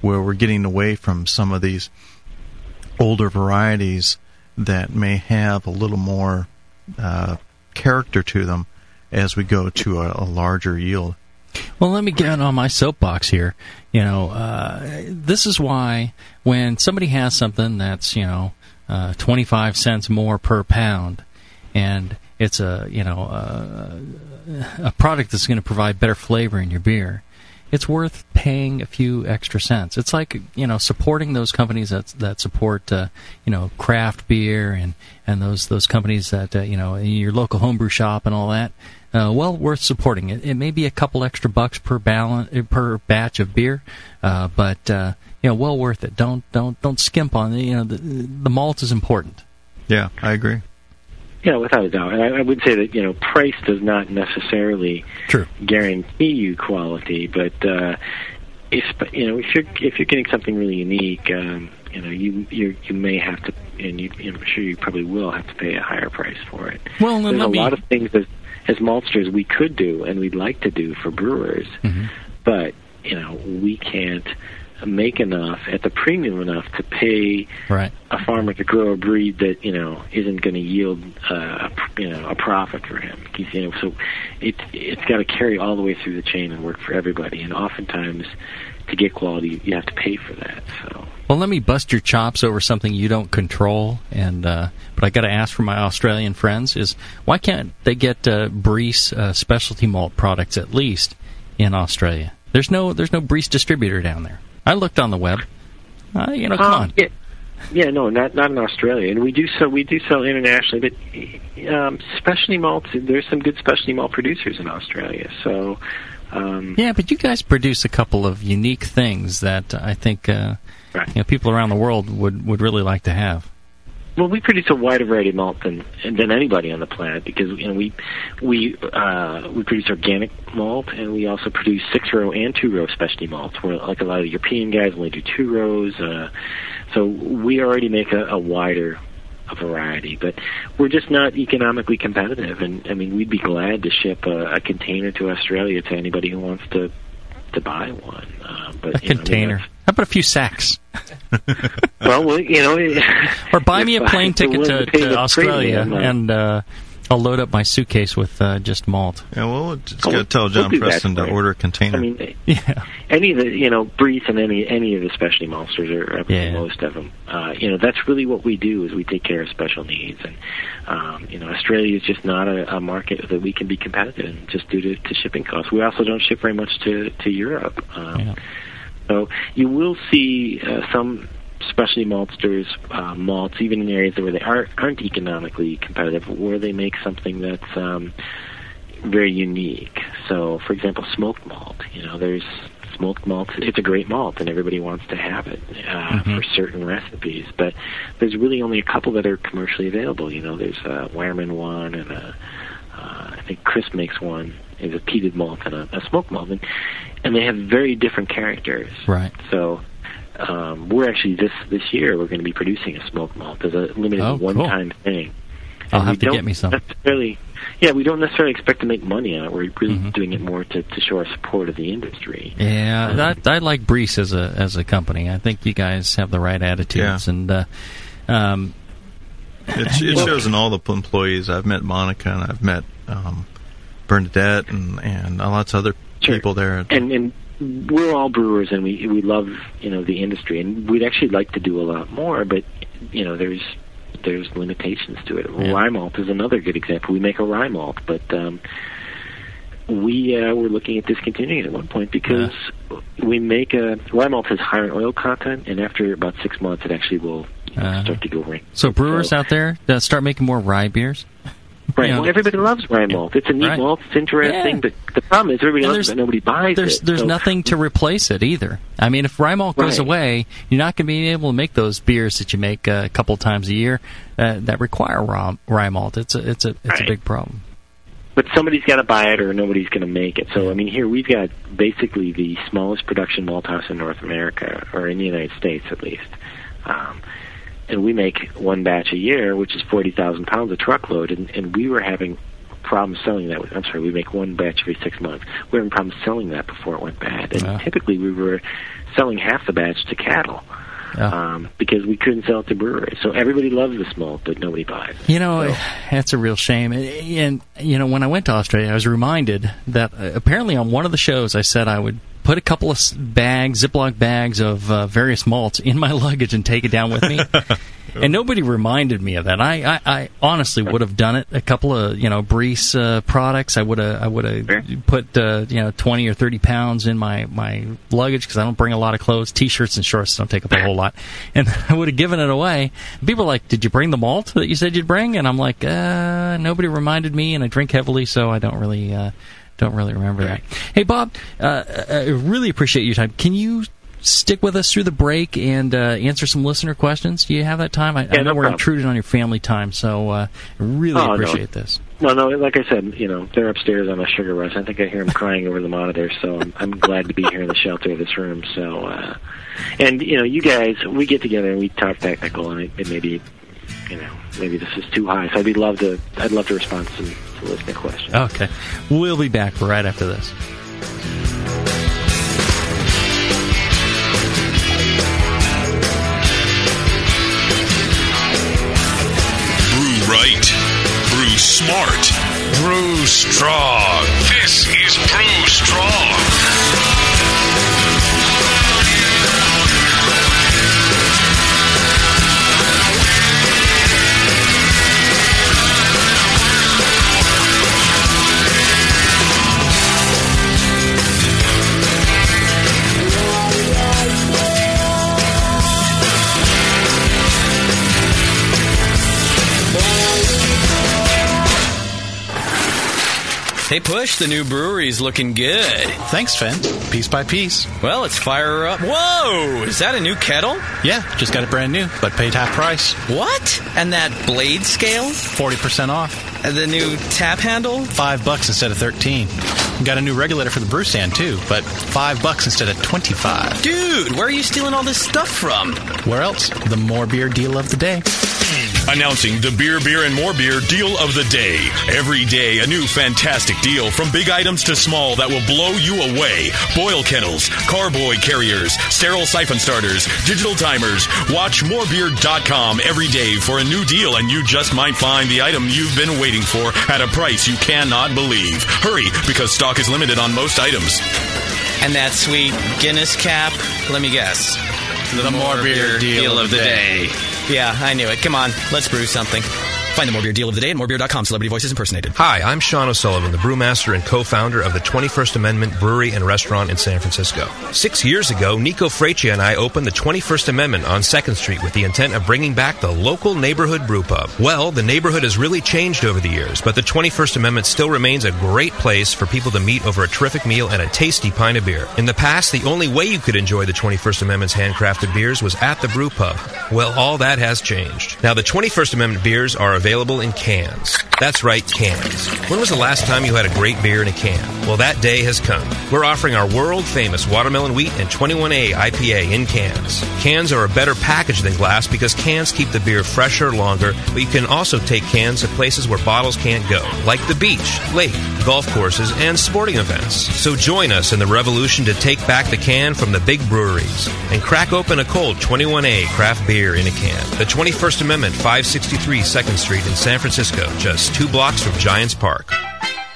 Speaker 2: where we're getting away from some of these older varieties that may have a little more uh, character to them as we go to a, a larger yield.
Speaker 1: Well, let me get on my soapbox here. You know, uh, this is why when somebody has something that's you know uh, twenty five cents more per pound, and it's a you know a, a product that's going to provide better flavor in your beer, it's worth paying a few extra cents. It's like you know supporting those companies that that support uh, you know craft beer and and those those companies that uh, you know your local homebrew shop and all that. Uh, well worth supporting. It, it may be a couple extra bucks per balance, per batch of beer, uh, but uh, you know well worth it. Don't don't don't skimp on it. You know the, the malt is important.
Speaker 2: Yeah, I agree.
Speaker 14: Yeah, without a doubt. And I, I would say that you know price does not necessarily
Speaker 1: True.
Speaker 14: guarantee you quality, but uh, if you know if you're if you're getting something really unique, um, you know you you you may have to, and you, you I'm sure you probably will have to pay a higher price for it.
Speaker 1: Well, then
Speaker 14: there's
Speaker 1: let
Speaker 14: a
Speaker 1: me-
Speaker 14: lot of things as as maltsters we could do and we'd like to do for brewers,
Speaker 1: Mm-hmm.
Speaker 14: but you know we can't make enough at the premium enough to pay
Speaker 1: Right.
Speaker 14: a farmer to grow a breed that you know isn't going to yield uh, a you know a profit for him. He's, you know, so it it's got to carry all the way through the chain and work for everybody. And oftentimes, to get quality, you have to pay for that. So
Speaker 1: Well, let me bust your chops over something you don't control, and uh, but I got to ask for my Australian friends is why can't they get uh, Briess uh, specialty malt products at least in Australia? There's no there's no Briess distributor down there. I looked on the web. Uh, you know, come
Speaker 14: Um,
Speaker 1: on.
Speaker 14: Yeah, yeah, no, not not in Australia, and we do so we do sell internationally. But um, specialty malts, there's some good specialty malt producers in Australia. So um,
Speaker 1: Yeah, but you guys produce a couple of unique things that I think uh, you know, people around the world would would really like to have.
Speaker 14: Well, we produce a wider variety of malt than than anybody on the planet because you know we we uh, we produce organic malt and we also produce six row and two row specialty malts. Where like a lot of European guys only do two rows, uh, so we already make a, a wider a variety, but we're just not economically competitive. And I mean, we'd be glad to ship a, a container to Australia to anybody who wants to to buy one. Uh, but
Speaker 1: A
Speaker 14: you know, I mean,
Speaker 1: container. How about a few sacks?
Speaker 14: well, you know,
Speaker 1: Or buy me a plane ticket to,
Speaker 14: to pay
Speaker 1: to
Speaker 14: the
Speaker 1: Australia,
Speaker 14: premium, uh,
Speaker 1: and uh, I'll load up my suitcase with uh, just malt.
Speaker 2: Yeah, well, we'll just
Speaker 14: Oh,
Speaker 2: got to tell
Speaker 14: we'll
Speaker 2: John Preston to order a container.
Speaker 14: I mean,
Speaker 1: yeah.
Speaker 14: any of the you know Briess and any any of the specialty maltsters or or
Speaker 1: Yeah.
Speaker 14: most of them. Uh, you know that's really what we do is we take care of special needs, and um, you know Australia is just not a, a market that we can be competitive in just due to, to shipping costs. We also don't ship very much to to Europe, um, so you will see uh, some specialty maltsters uh, malts even in areas where they aren't aren't economically competitive, where they make something that's um, very unique. So, for example, smoked malt. You know, there's smoked malt. It's a great malt, and everybody wants to have it uh, for certain recipes. But there's really only a couple that are commercially available. You know, there's a Weyermann one, and uh, uh, I think Crisp makes one. Is a peated malt and a, a smoked malt, and, and they have very different characters.
Speaker 1: Right.
Speaker 14: So. Um, we're actually this this year we're going to be producing a smoke malt as a limited
Speaker 1: Oh, cool.
Speaker 14: one-time thing.
Speaker 1: I'll have
Speaker 14: we
Speaker 1: to
Speaker 14: don't
Speaker 1: get me some.
Speaker 14: Necessarily, yeah, we don't necessarily expect to make money on it. We're really
Speaker 1: Mm-hmm.
Speaker 14: doing it more to, to show our support of the industry.
Speaker 1: Yeah, I, I like Briess as a as a company. I think you guys have the right attitudes, and uh, um,
Speaker 2: It, it shows in all the employees. I've met Monica and I've met um, Bernadette and and lots of other people there.
Speaker 14: And and we're all brewers, and we we love you know the industry, and we'd actually like to do a lot more, but you know there's there's limitations to it. Rye malt is another good example. We make a rye malt, but um, we uh, were looking at discontinuing it at one point because we make a rye malt has higher oil content, and after about six months, it actually will
Speaker 1: Uh,
Speaker 14: start to go ring.
Speaker 1: so brewers out there start making more rye beers.
Speaker 14: Right.
Speaker 1: You know,
Speaker 14: well, everybody loves rye malt. It's a neat
Speaker 1: Right.
Speaker 14: malt. It's interesting,
Speaker 1: Yeah.
Speaker 14: but the problem is everybody
Speaker 1: And
Speaker 14: loves it, but nobody buys
Speaker 1: There's
Speaker 14: it.
Speaker 1: there's
Speaker 14: So-
Speaker 1: nothing to replace it either. I mean, if rye malt goes
Speaker 14: Right.
Speaker 1: away, you're not going to be able to make those beers that you make uh, a couple times a year uh, that require rye, rye malt. It's a it's a it's a big problem.
Speaker 14: but somebody's got to buy it or nobody's going to make it. So I mean, here we've got basically the smallest production malt house in North America, or in the United States at least. Um, and we make one batch a year, which is forty thousand pounds a truckload, and, and we were having problems selling that. I'm sorry, we make one batch every six months. We were having problems selling that before it went bad, and typically we were selling half the batch to cattle. um, because we couldn't sell it to breweries. So everybody loves the malt, but nobody buys.
Speaker 1: You know, that's a real shame. And, and, you know, when I went to Australia, I was reminded that uh, apparently on one of the shows I said I would put a couple of s- bags, Ziploc bags of uh, various malts in my luggage and take it down with me. and nobody reminded me of that. I, I, I honestly would have done it. A couple of you know Briess uh, products. I would have I would have put uh, you know twenty or thirty pounds in my my luggage because I don't bring a lot of clothes. T-shirts and shorts don't take up a whole lot, and I would have given it away. People are like, "Did you bring the malt that you said you'd bring?" And I'm like, uh, "Nobody reminded me, and I drink heavily, so I don't really." Uh, don't really remember that. Hey, Bob, uh, I really appreciate your time. Can you stick with us through the break and uh, answer some listener questions? Do you have that time? I, I know
Speaker 14: no
Speaker 1: we're
Speaker 14: problem.
Speaker 1: intruding on your family time, so uh, really
Speaker 14: Oh, no.
Speaker 1: appreciate this.
Speaker 14: Well, no, like I said, you know, they're upstairs on a sugar rush. I think I hear them crying over the monitor, so I'm, I'm glad to be here in the shelter of this room. So, uh, and you know, you guys, we get together and we talk technical, and it, it maybe, you know, maybe this is too high. So I'd be love to, I'd love to respond to some to listener questions.
Speaker 1: Okay. We'll be back right after this.
Speaker 11: Brew right. Brew smart.
Speaker 4: Brew strong. This is Brew Strong.
Speaker 17: Hey, Push, the new brewery's looking good.
Speaker 18: Thanks, Finn. Piece by piece.
Speaker 17: Well, let's fire her up. Whoa! Is that a new kettle?
Speaker 18: Yeah, just got it brand new, but paid half price.
Speaker 17: What? And that blade scale?
Speaker 18: 40% off.
Speaker 17: And the new tap handle?
Speaker 18: Five bucks instead of 13. Got a new regulator for the brew stand, too, but five bucks instead of 25.
Speaker 17: Dude, where are you stealing all this stuff from?
Speaker 18: Where else? The more beer deal of the day.
Speaker 6: Announcing the Beer, Beer, and More Beer deal of the day. Every day, a new fantastic deal from big items to small that will blow you away. Boil kettles, carboy carriers, sterile siphon starters, digital timers. Watch morebeer.com every day for a new deal, and you just might find the item you've been waiting for at a price you cannot believe. Hurry, because stock is limited on most items.
Speaker 17: And that sweet Guinness cap? Let me guess. The, more beer deal, of the day. Yeah, I knew it. Come on, let's brew something. Find the More Beer deal of the day at morebeer.com. Celebrity voices impersonated.
Speaker 19: Hi, I'm Sean O'Sullivan, the brewmaster and co-founder of the 21st Amendment Brewery and Restaurant in San Francisco. Six years ago, Nico Freccia and I opened the 21st Amendment on 2nd Street with the intent of bringing back the local neighborhood brew pub. Well, the neighborhood has really changed over the years, but the 21st Amendment still remains a great place for people to meet over a terrific meal and a tasty pint of beer. In the past, the only way you could enjoy the 21st Amendment's handcrafted beers was at the brew pub. Well, all that has changed. Now, the 21st Amendment beers are available in cans. That's right, cans. When was the last time you had a great beer in a can? Well, that day has come. We're offering our world famous watermelon wheat and 21A IPA in cans. Cans are a better package than glass because cans keep the beer fresher longer, but you can also take cans to places where bottles can't go, like the beach, lake, golf courses, and sporting events. So join us in the revolution to take back the can from the big breweries and crack open a cold 21A craft beer in a can. The 21st Amendment, 563 2nd Street in San Francisco, just two blocks from Giants Park.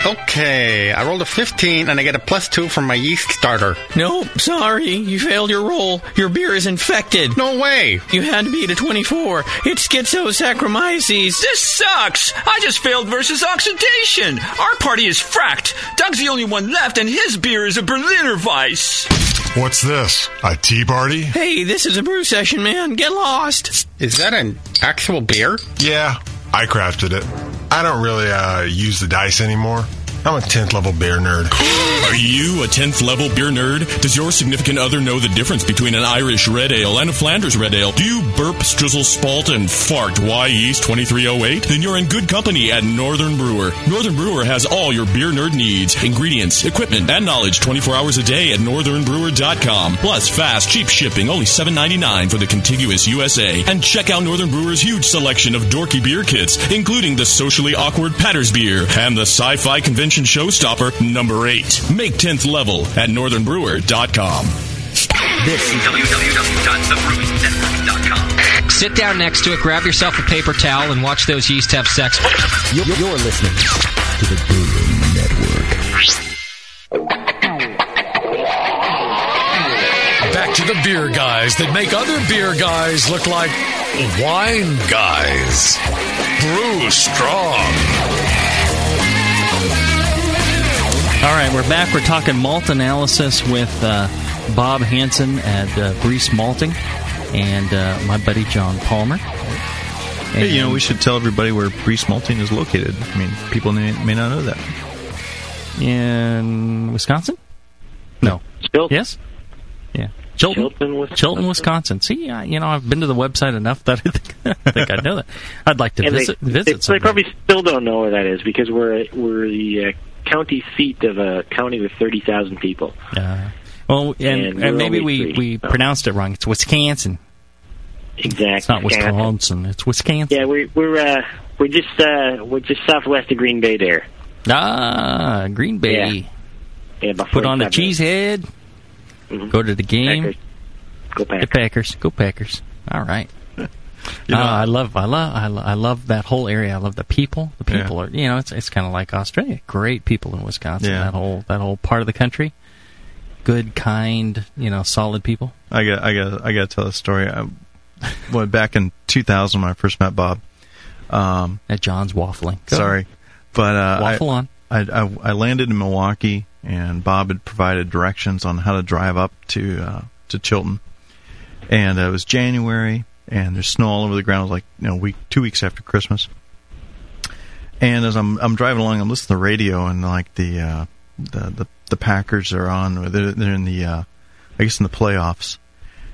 Speaker 20: Okay, I rolled a 15 and I get a plus 2 from my yeast starter.
Speaker 17: No, sorry, you failed your roll. Your beer is infected.
Speaker 20: No way.
Speaker 17: You had to beat a 24. It's schizosaccharomyces.
Speaker 7: This sucks! I just failed versus oxidation! Our party is fracked! Doug's the only one left, and his beer is a Berliner Weiss!
Speaker 21: What's this? A tea party?
Speaker 17: Hey, this is a brew session, man. Get lost.
Speaker 20: Is that an actual beer?
Speaker 21: Yeah, I crafted it. I don't really uh, use the dice anymore. I'm a 10th level beer nerd.
Speaker 6: Are you a 10th level beer nerd? Does your significant other know the difference between an Irish red ale and a Flanders red ale? Do you burp, strizzle, spalt, and fart Wyeast 2308? Then you're in good company at Northern Brewer. Northern Brewer has all your beer nerd needs, ingredients, equipment, and knowledge 24 hours a day at northernbrewer.com. Plus fast, cheap shipping, only $7.99 for the contiguous USA. And check out Northern Brewer's huge selection of dorky beer kits, including the socially awkward Patters beer and the sci-fi convention showstopper number 8. Make 10th level at northernbrewer.com.
Speaker 22: This is www.thebrewingnetwork.com.
Speaker 13: Sit down next to it, grab yourself a paper towel, and watch those yeast have sex.
Speaker 22: You're, you're listening to the Brewing Network.
Speaker 4: Back to the beer guys that make other beer guys look like wine guys. Brew strong.
Speaker 1: All right, we're back. We're talking malt analysis with uh, Bob Hansen at uh, Briess Malting and uh, my buddy John Palmer.
Speaker 2: Hey, you know, we should tell everybody where Briess Malting is located. I mean, people may, may not know that.
Speaker 1: In Wisconsin? No.
Speaker 14: Chilton.
Speaker 1: Yes? Yeah. Chilton,
Speaker 14: Chilton, Wisconsin.
Speaker 1: Chilton, Wisconsin. See, I, you know, I've been to the website enough that I think, I think I know that. I'd like to
Speaker 14: And
Speaker 1: visit
Speaker 14: they,
Speaker 1: visit
Speaker 14: they, they probably still don't know where that is because we're we're the uh, county seat of a county with thirty thousand people.
Speaker 1: Uh, well, and,
Speaker 14: And
Speaker 1: and, maybe we,
Speaker 14: three.
Speaker 1: we pronounced it wrong. It's Wisconsin.
Speaker 14: Exactly.
Speaker 1: It's not Wisconsin. It's Wisconsin.
Speaker 14: Yeah, we're we're uh, we're just uh, we're just southwest of Green Bay there.
Speaker 1: Ah, Green Bay.
Speaker 14: Yeah, about
Speaker 1: Put on the
Speaker 14: 45
Speaker 1: cheese head.
Speaker 14: Mhm.
Speaker 1: Go to the game.
Speaker 14: Packers. Go. Packers.
Speaker 1: Go Packers. All right.
Speaker 2: You know-
Speaker 1: Uh, I love, I love, I love, I love that whole area. I love the people. The
Speaker 2: Yeah.
Speaker 1: people are, you know, it's it's kind of like Australia. Great people in Wisconsin.
Speaker 2: Yeah.
Speaker 1: That whole that whole part of the country. Good, kind, you know, solid people.
Speaker 2: I got, I got, I got to tell a story. I, well, back in 2000 when I first met Bob. Um,
Speaker 1: That John's waffling. Go.
Speaker 2: sorry, but uh,
Speaker 1: Waffle
Speaker 2: I,
Speaker 1: on.
Speaker 2: I, I I landed in Milwaukee, and Bob had provided directions on how to drive up to uh, to Chilton, and uh, it was January, and there's snow all over the ground. It was like you know, week two weeks after Christmas. And as I'm I'm driving along, I'm listening to the radio, and like the uh, the, the the Packers are on. They're, they're in the uh, I guess in the playoffs.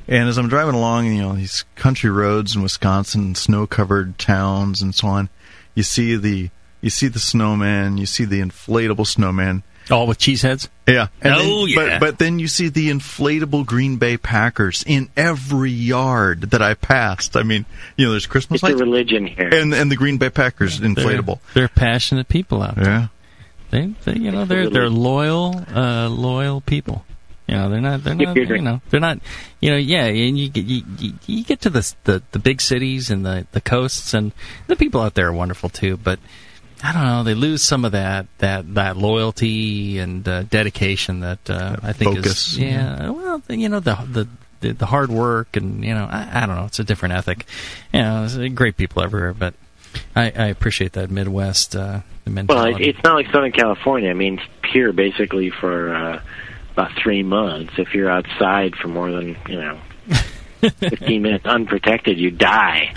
Speaker 2: And as I'm driving along, you know these country roads in Wisconsin, snow-covered towns, and so on, you see the you see the snowman, you see the inflatable snowman.
Speaker 1: All with cheese heads.
Speaker 2: Yeah. And
Speaker 1: Oh,
Speaker 2: then,
Speaker 1: yeah.
Speaker 2: But, but then you see the inflatable Green Bay Packers in every yard that I passed. I mean, you know, there's Christmas
Speaker 14: It's a religion here.
Speaker 2: and and the Green Bay Packers inflatable.
Speaker 1: They're, they're passionate people out there.
Speaker 2: Yeah.
Speaker 1: They, they you know, they're they're loyal, uh, loyal people. You know, they're not they're not you know they're not you know yeah, and you get you, you, you get to the, the the big cities and the the coasts and the people out there are wonderful too, but I don't know, they lose some of that that that loyalty and uh, dedication that uh, I think
Speaker 2: focus.
Speaker 1: is yeah, well you know the the the, the hard work and you know I, I don't know it's a different ethic you know it's, uh, great people everywhere but I, I appreciate that Midwest uh,
Speaker 14: Well,
Speaker 1: mentality.
Speaker 14: it, it's not like Southern California. I mean, here basically for uh, about three months. If you're outside for more than you know. 15 minutes unprotected, you die.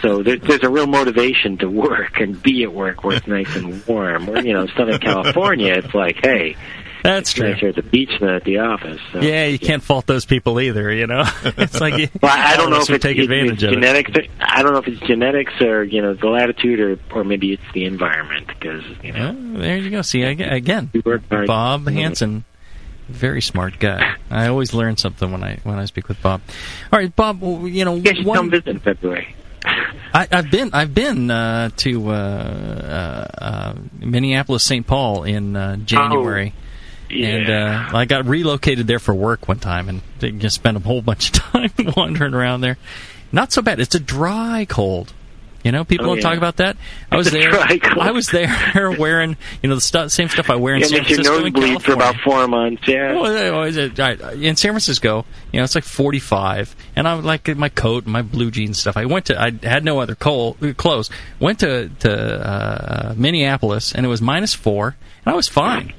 Speaker 14: so there, there's a real motivation to work and be at work where it's nice and warm. Where, you know, Southern California, it's like, hey,
Speaker 1: That's
Speaker 14: it's
Speaker 1: true.
Speaker 14: nicer at the beach than at the office. So.
Speaker 1: Yeah, you can't fault those people either. You know, it's like you,
Speaker 14: Well, I don't know if it's,
Speaker 1: take
Speaker 14: it's,
Speaker 1: advantage
Speaker 14: it's
Speaker 1: of it.
Speaker 14: genetics. I don't know if it's genetics or you know the latitude or or maybe it's the environment because you know
Speaker 1: Well, there you go. See, ag- again. Bob Hansen, very smart guy. I always learn something when I when I speak with Bob. All right, Bob. well, You know,
Speaker 14: should
Speaker 1: one,
Speaker 14: come visit in February.
Speaker 1: I, I've been I've been uh, to uh, uh, uh, Minneapolis, St. Paul in uh, January. And uh, I got relocated there for work one time, and just spent a whole bunch of time wandering around there. Not so bad. It's a dry cold. You know, people
Speaker 14: Oh,
Speaker 1: don't
Speaker 14: yeah.
Speaker 1: talk about that. I was there. I was there wearing you know the stu- same stuff I wear in
Speaker 14: Yeah,
Speaker 1: San
Speaker 14: your
Speaker 1: Francisco
Speaker 14: nose for about four months. Yeah.
Speaker 1: Well, well, is it- all right, in San Francisco, you know, it's like 45, and I would like my coat and my blue jeans stuff. I went to, I had no other col- clothes. Went to to uh, Minneapolis, and it was minus four, and I was fine.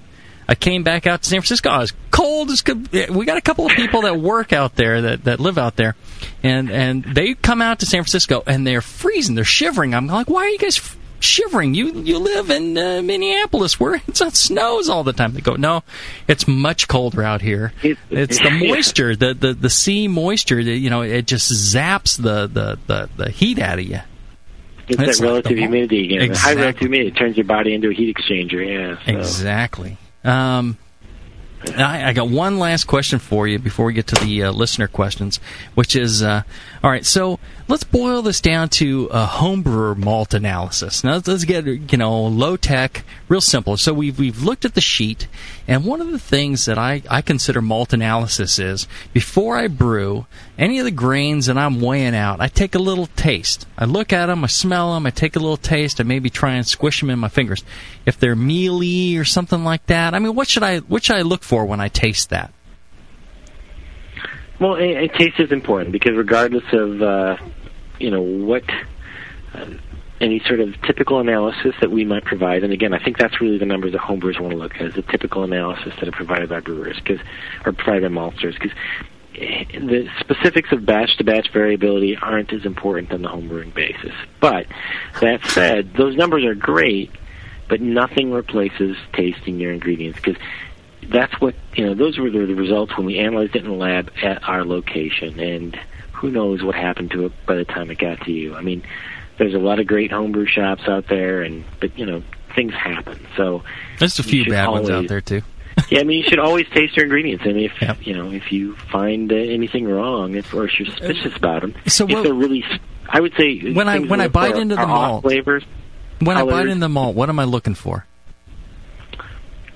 Speaker 1: I came back out to San Francisco. I was cold as could. We got a couple of people that work out there that, that live out there, and and they come out to San Francisco and they're freezing. They're shivering. I'm like, why are you guys f- shivering? You you live in uh, Minneapolis where it's it snows all the time. They go, no, it's much colder out here. It's the
Speaker 14: Yeah.
Speaker 1: moisture, the, the the sea moisture. That, you know, it just zaps the the the, the heat out of you.
Speaker 14: It's
Speaker 1: It's
Speaker 14: that
Speaker 1: like
Speaker 14: relative humidity again.
Speaker 1: Exactly.
Speaker 14: High relative humidity turns your body into a heat exchanger. Yeah. So.
Speaker 1: Exactly. Um, I, I got one last question for you before we get to the uh, listener questions, which is uh, all right. So let's boil this down to a homebrewer malt analysis. Now let's, let's get you know low tech, real simple. So we've we've looked at the sheet, and one of the things that I I consider malt analysis is before I brew any of the grains that I'm weighing out, I take a little taste. I look at them, I smell them, I take a little taste, I maybe try and squish them in my fingers. If they're mealy or something like that, I mean, what should I what should I look for when I taste that?
Speaker 14: Well, a, taste is important because regardless of uh, you know what uh, any sort of typical analysis that we might provide, and again, I think that's really the numbers that homebrewers want to look at is the typical analysis that are provided by brewers, because or provided by maltsters, because the specifics of batch to batch variability aren't as important on the homebrewing basis. But that said, those numbers are great, but nothing replaces tasting your ingredients because that's what you know. Those were the results when we analyzed it in the lab at our location, and who knows what happened to it by the time it got to you. I mean, there's a lot of great homebrew shops out there, and but you know things happen. So
Speaker 1: there's a few bad
Speaker 14: always,
Speaker 1: ones out there too.
Speaker 14: yeah, I mean, you should always taste your ingredients, I and if yep. you know if you find uh, anything wrong, if, or if you're suspicious about them,
Speaker 1: so
Speaker 14: if they're really, I would say
Speaker 1: when I when I bite into the malt
Speaker 14: flavors,
Speaker 1: when
Speaker 14: colors,
Speaker 1: I bite into the malt, what am I looking for?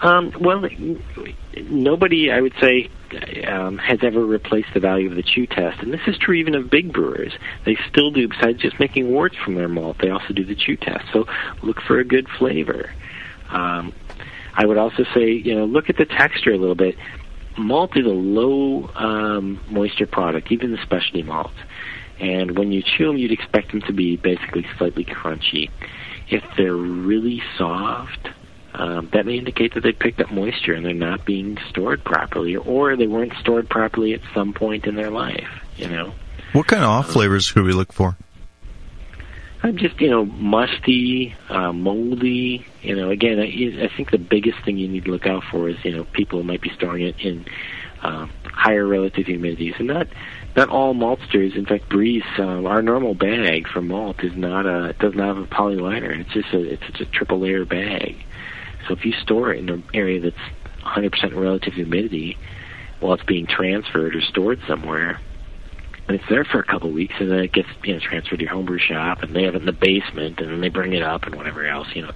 Speaker 14: Um, well, nobody, I would say, um, has ever replaced the value of the chew test, and this is true even of big brewers. They still do, besides just making worts from their malt, they also do the chew test. So look for a good flavor. Um, I would also say, you know, look at the texture a little bit. Malt is a low um, moisture product, even the specialty malts. And when you chew them, you'd expect them to be basically slightly crunchy. If they're really soft, um, that may indicate that they picked up moisture and they're not being stored properly, or they weren't stored properly at some point in their life. You know.
Speaker 2: What kind of off flavors should we look for?
Speaker 14: I'm just you know musty, uh, moldy. You know, again, I, I think the biggest thing you need to look out for is you know people might be storing it in uh, higher relative humidities, and not not all maltsters. In fact, Briess, um, our normal bag for malt is not a does not have a poly liner. It's just a it's just a triple layer bag. So if you store it in an area that's 100% relative humidity while it's being transferred or stored somewhere, and it's there for a couple of weeks, and then it gets you know transferred to your homebrew shop, and they have it in the basement, and then they bring it up and whatever else, you know.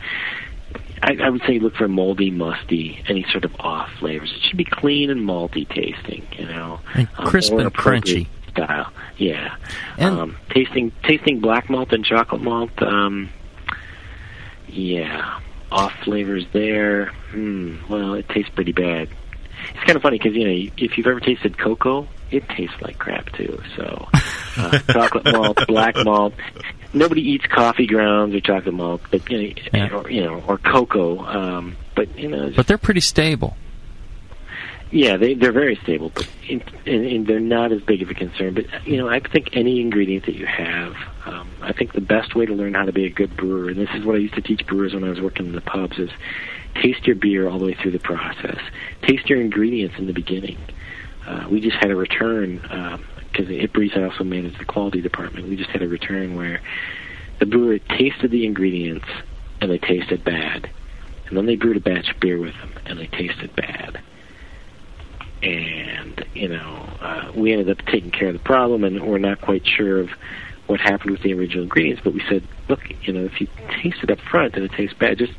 Speaker 14: I, I would say look for moldy, musty, any sort of off flavors. It should be clean and malty tasting, you know,
Speaker 1: and crisp
Speaker 14: um,
Speaker 1: and crunchy
Speaker 14: style. Yeah,
Speaker 1: and
Speaker 14: um, tasting tasting black malt and chocolate malt. Um, yeah, off flavors there. Hmm, well, it tastes pretty bad. It's kind of funny because you know if you've ever tasted cocoa, it tastes like crap too. So, uh, chocolate malt, black malt. Nobody eats coffee grounds or chocolate malt, but you know, yeah. or, you know, or cocoa. Um, but you know,
Speaker 1: but they're pretty stable.
Speaker 14: Yeah, they they're very stable, but in, in, in they're not as big of a concern. But you know, I think any ingredient that you have, um, I think the best way to learn how to be a good brewer, and this is what I used to teach brewers when I was working in the pubs, is taste your beer all the way through the process. Taste your ingredients in the beginning. Uh, we just had a return because uh, at I also manage the quality department. We just had a return where the brewer tasted the ingredients and they tasted bad, and then they brewed a batch of beer with them and they tasted bad and you know uh, we ended up taking care of the problem, and we're not quite sure of what happened with the original ingredients. But we said, look, you know, if you taste it up front and it tastes bad, just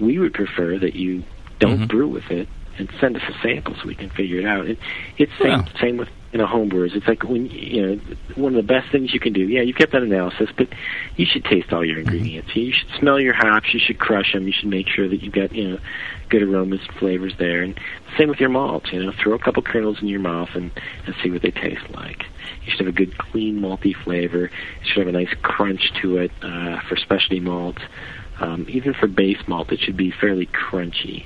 Speaker 14: we would prefer that you don't
Speaker 1: Mm-hmm.
Speaker 14: brew with it and send us a sample so we can figure it out. It, it's same
Speaker 1: Yeah.
Speaker 14: same with you know homebrewers. It's like when you know one of the best things you can do. Yeah, you've got that analysis, but you should taste all your ingredients. You should smell your hops. You should crush them. You should make sure that you've got you know good aromas, and flavors there. And same with your malts. You know, throw a couple kernels in your mouth and and see what they taste like. You should have a good, clean, malty flavor. Should have a nice crunch to it uh, for specialty malts. Um, even for base malt, it should be fairly crunchy.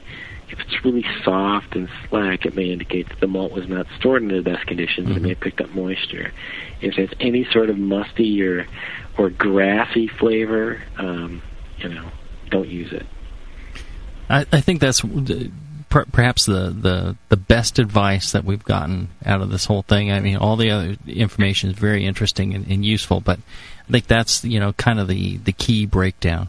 Speaker 14: If it's really soft and slack, it may indicate that the malt was not stored in the best conditions and may have picked up moisture. If there's any sort of musty or or grassy flavor, um, you know, don't use it.
Speaker 1: I, I think that's per, perhaps the, the the best advice that we've gotten out of this whole thing. I mean, all the other information is very interesting and, and useful, but I think that's you know kind of the, the key breakdown.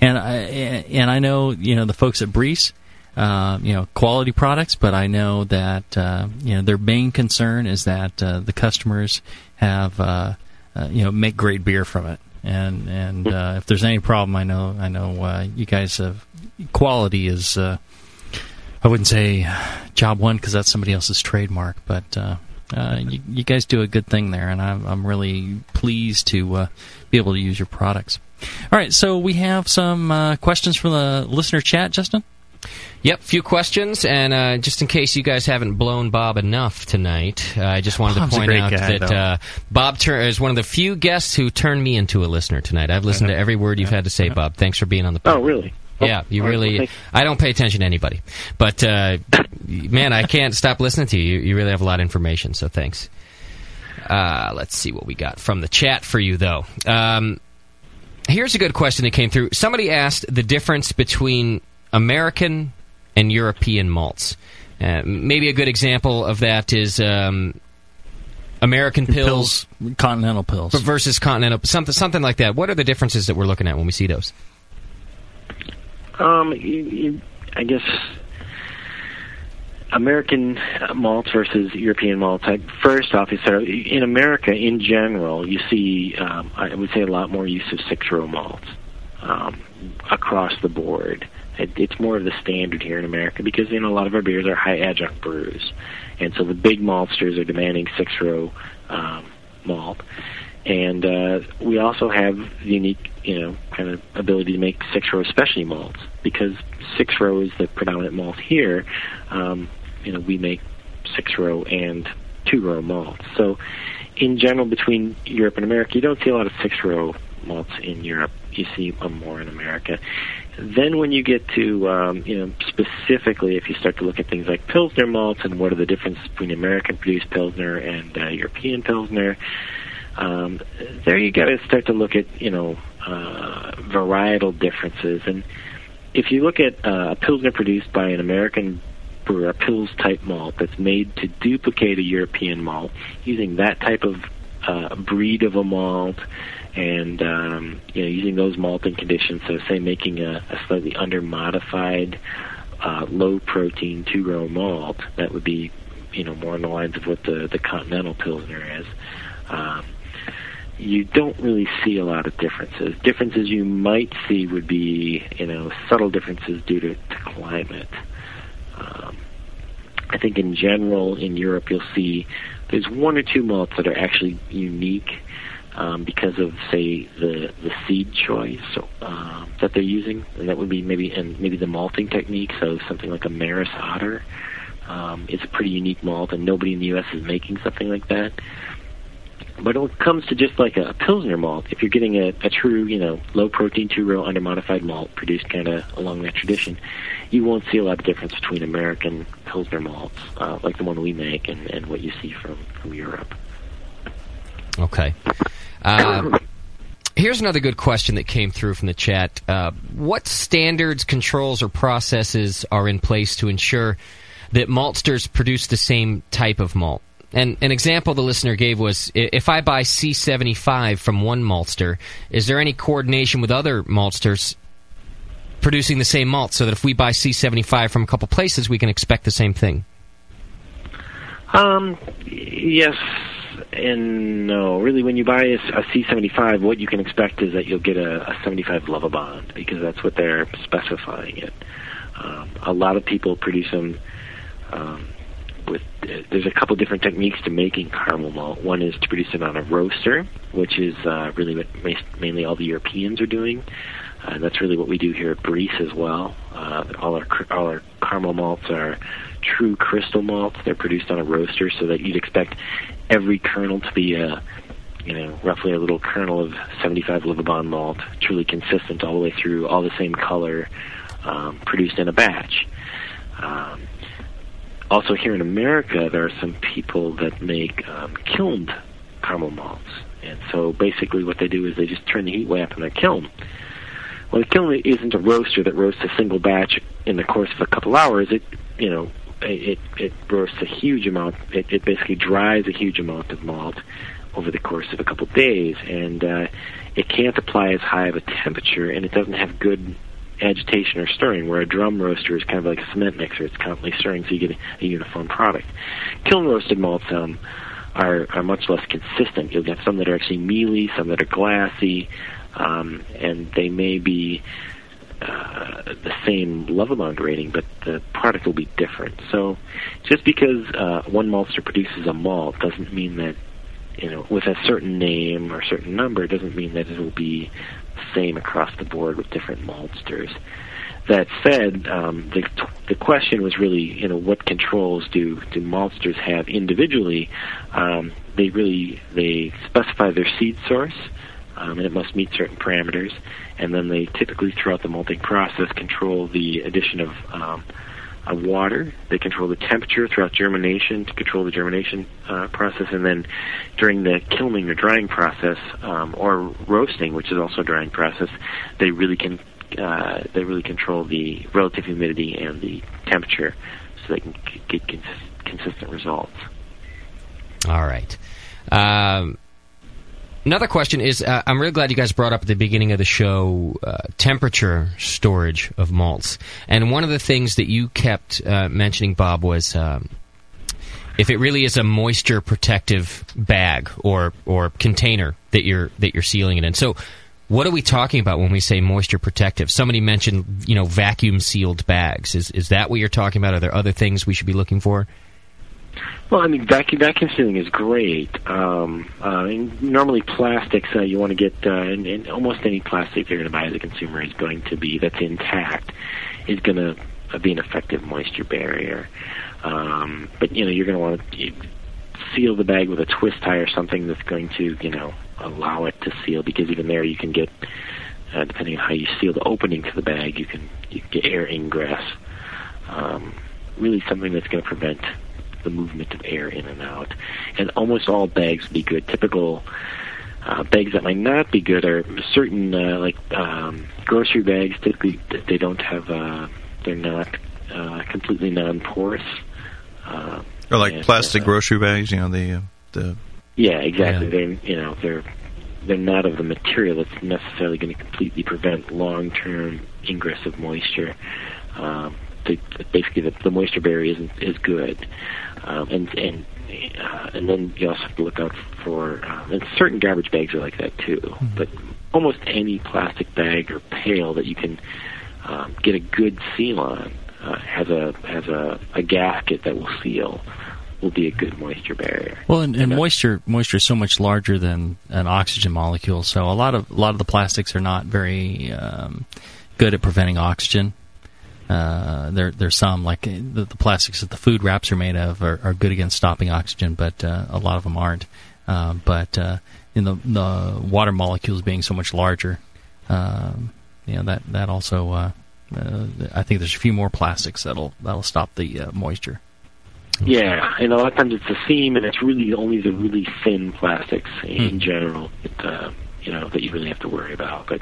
Speaker 1: And I and I know you know the folks at Briess. uh, you know quality products, but I know that uh, you know their main concern is that uh, the customers have uh, uh, you know make great beer from it. And and uh, if there's any problem, I know I know you guys have quality is I wouldn't say job one because that's somebody else's trademark, but uh, uh, you, you guys do a good thing there, and I'm I'm really pleased to uh, be able to use your products. All right, so we have some uh, questions from the listener chat, Justin.
Speaker 23: Yep, few questions, and uh, just in case you guys haven't blown Bob enough tonight, uh, I just wanted
Speaker 1: Bob's
Speaker 23: to point out
Speaker 1: guy,
Speaker 23: that uh, Bob tur- is one of the few guests who turned me into a listener tonight. I've listened to every word you've had to say, Bob. Thanks for being on the.
Speaker 14: Oh, really?
Speaker 23: Yeah, you really.
Speaker 14: well,
Speaker 23: I don't pay attention to anybody, but uh, man, I can't stop listening to you. You- You really have a lot of information, so thanks. Uh, let's see what we got from the chat for you, though. Um, here's a good question that came through. Somebody asked the difference between American and European malts. Uh, maybe a good example of that is um, American Pils,
Speaker 1: continental Pils
Speaker 23: versus continental something something like that. What are the differences that we're looking at when we see those?
Speaker 14: Um, you, you, I guess American malts versus European malts. I, first off, is sort in America in general, you see, um, I would say, a lot more use of six row malts um, across the board. It, it's more of the standard here in America because you know a lot of our beers are high adjunct brews, and so the big maltsters are demanding six row um, malt. And uh, we also have the unique, you know, kind of ability to make six row specialty malts because six row is the predominant malt here. Um, you know, we make six row and two row malts. So, in general, between Europe and America, you don't see a lot of six row malts in Europe. You see them more in America. Then, when you get to, um, you know, specifically, if you start to look at things like Pilsner malts and what are the differences between American produced Pilsner and uh, European Pilsner, um, there you got to start to look at you know uh, varietal differences. And if you look at uh, a pilsner produced by an American brewer, a Pils type malt that's made to duplicate a European malt, using that type of uh, breed of a malt, and um, you know using those malting conditions. So say making a, a slightly under modified, uh, low protein two row malt that would be you know more on the lines of what the the continental pilsner is. Um, you don't really see a lot of differences. Differences you might see would be, you know, subtle differences due to, to climate. Um, I think in general in Europe you'll see there's one or two malts that are actually unique um, because of say the the seed choice um, that they're using, and that would be maybe and maybe the malting technique. So something like a Maris Otter um, is a pretty unique malt, and nobody in the U.S. is making something like that. But when it comes to just like a Pilsner malt, if you're getting a, a true, you know, low protein two row under modified malt produced kind of along that tradition, you won't see a lot of difference between American Pilsner malts, uh, like the one we make, and, and what you see from, from Europe.
Speaker 23: Okay. Uh, here's another good question that came through from the chat. Uh, what standards, controls, or processes are in place to ensure that maltsters produce the same type of malt? And an example the listener gave was if I buy C75 from one maltster, is there any coordination with other maltsters producing the same malt so that if we buy C75 from a couple places, we can expect the same thing?
Speaker 14: Um, yes and no. Really, when you buy a, a C75, what you can expect is that you'll get a, a 75 Lovibond because that's what they're specifying it. Um, a lot of people produce them um, with. Uh, there's a couple different techniques to making caramel malt. One is to produce it on a roaster, which is uh, really what ma- mainly all the Europeans are doing. Uh, that's really what we do here at Briess as well. Uh, all our all our caramel malts are true crystal malts. They're produced on a roaster, so that you'd expect every kernel to be a you know roughly a little kernel of 75 Lovibond malt, truly consistent all the way through, all the same color, um, produced in a batch. Um, also, here in America, there are some people that make um, kilned caramel malts, and so basically what they do is they just turn the heat way up in their kiln. Well, the kiln isn't a roaster that roasts a single batch in the course of a couple hours. It, you know, it it roasts a huge amount. It, it basically dries a huge amount of malt over the course of a couple days, and uh, it can't apply as high of a temperature, and it doesn't have good agitation or stirring, where a drum roaster is kind of like a cement mixer. It's constantly stirring, so you get a, uniform product. Kiln roasted malts um, are, are much less consistent. You'll get some that are actually mealy, some that are glassy, um, and they may be uh, the same Lovibond rating, but the product will be different. So just because uh, one maltster produces a malt doesn't mean that, you know, with a certain name or certain number, doesn't mean that it will be same across the board with different maltsters. That said, um, the the question was really, you know, what controls do do maltsters have individually? Um, they really they specify their seed source, um, and it must meet certain parameters. And then they typically, throughout the malting process, control the addition of um, of water. They control the temperature throughout germination to control the germination uh, process, and then during the kilning or drying process, um, or roasting, which is also a drying process, they really can uh, they really control the relative humidity and the temperature, so they can c- get cons- consistent results.
Speaker 23: All right. Um, another question is uh, I'm really glad you guys brought up at the beginning of the show uh, temperature storage of malts. And one of the things that you kept uh, mentioning, Bob, was. Um, if it really is a moisture protective bag or or container that you're that you're sealing it in. So what are we talking about when we say moisture protective? Somebody mentioned, you know, vacuum sealed bags. Is is that what you're talking about? Are there other things we should be looking for?
Speaker 14: Well, I mean, vacuum vacuum sealing is great. Um, uh, and normally, plastics uh, you want to get, uh, and, and almost any plastic you're going to buy as a consumer is going to be that's intact is going to be an effective moisture barrier. Um, but you know, you're going to want to seal the bag with a twist tie or something that's going to, you know, allow it to seal. Because even there, you can get, uh, depending on how you seal the opening to the bag, you can you can get air ingress. Um, really, something that's going to prevent the movement of air in and out. And almost all bags would be good. Typical uh, bags that might not be good are certain, uh, like um, grocery bags. Typically, they don't have, uh, they're not uh, completely non-porous. Uh,
Speaker 2: Or like
Speaker 14: and,
Speaker 2: plastic
Speaker 14: uh,
Speaker 2: grocery bags, you know, the uh, the
Speaker 14: Yeah, exactly. They're you know they're they're not of the material that's necessarily going to completely prevent long-term ingress of moisture. Um, they, basically, the, the moisture barrier isn't is good, um, and and uh, and then you also have to look out for um, and certain garbage bags are like that too. But almost any plastic bag or pail that you can um, get a good seal on uh, has a has a, a gasket that will seal will be a good moisture barrier.
Speaker 1: Well, and, and moisture moisture is so much larger than an oxygen molecule. So a lot of a lot of the plastics are not very um, good at preventing oxygen. Uh, there there's some like the, the plastics that the food wraps are made of are, are good against stopping oxygen, but uh, a lot of them aren't. Uh, but uh, in the the water molecules being so much larger, um, you know that that also uh, uh, I think there's a few more plastics that'll that'll stop the uh, moisture.
Speaker 14: Yeah, and a lot of times it's the seam, and it's really only the really thin plastics in
Speaker 1: Hmm.
Speaker 14: general that uh, you know that you really have to worry about. But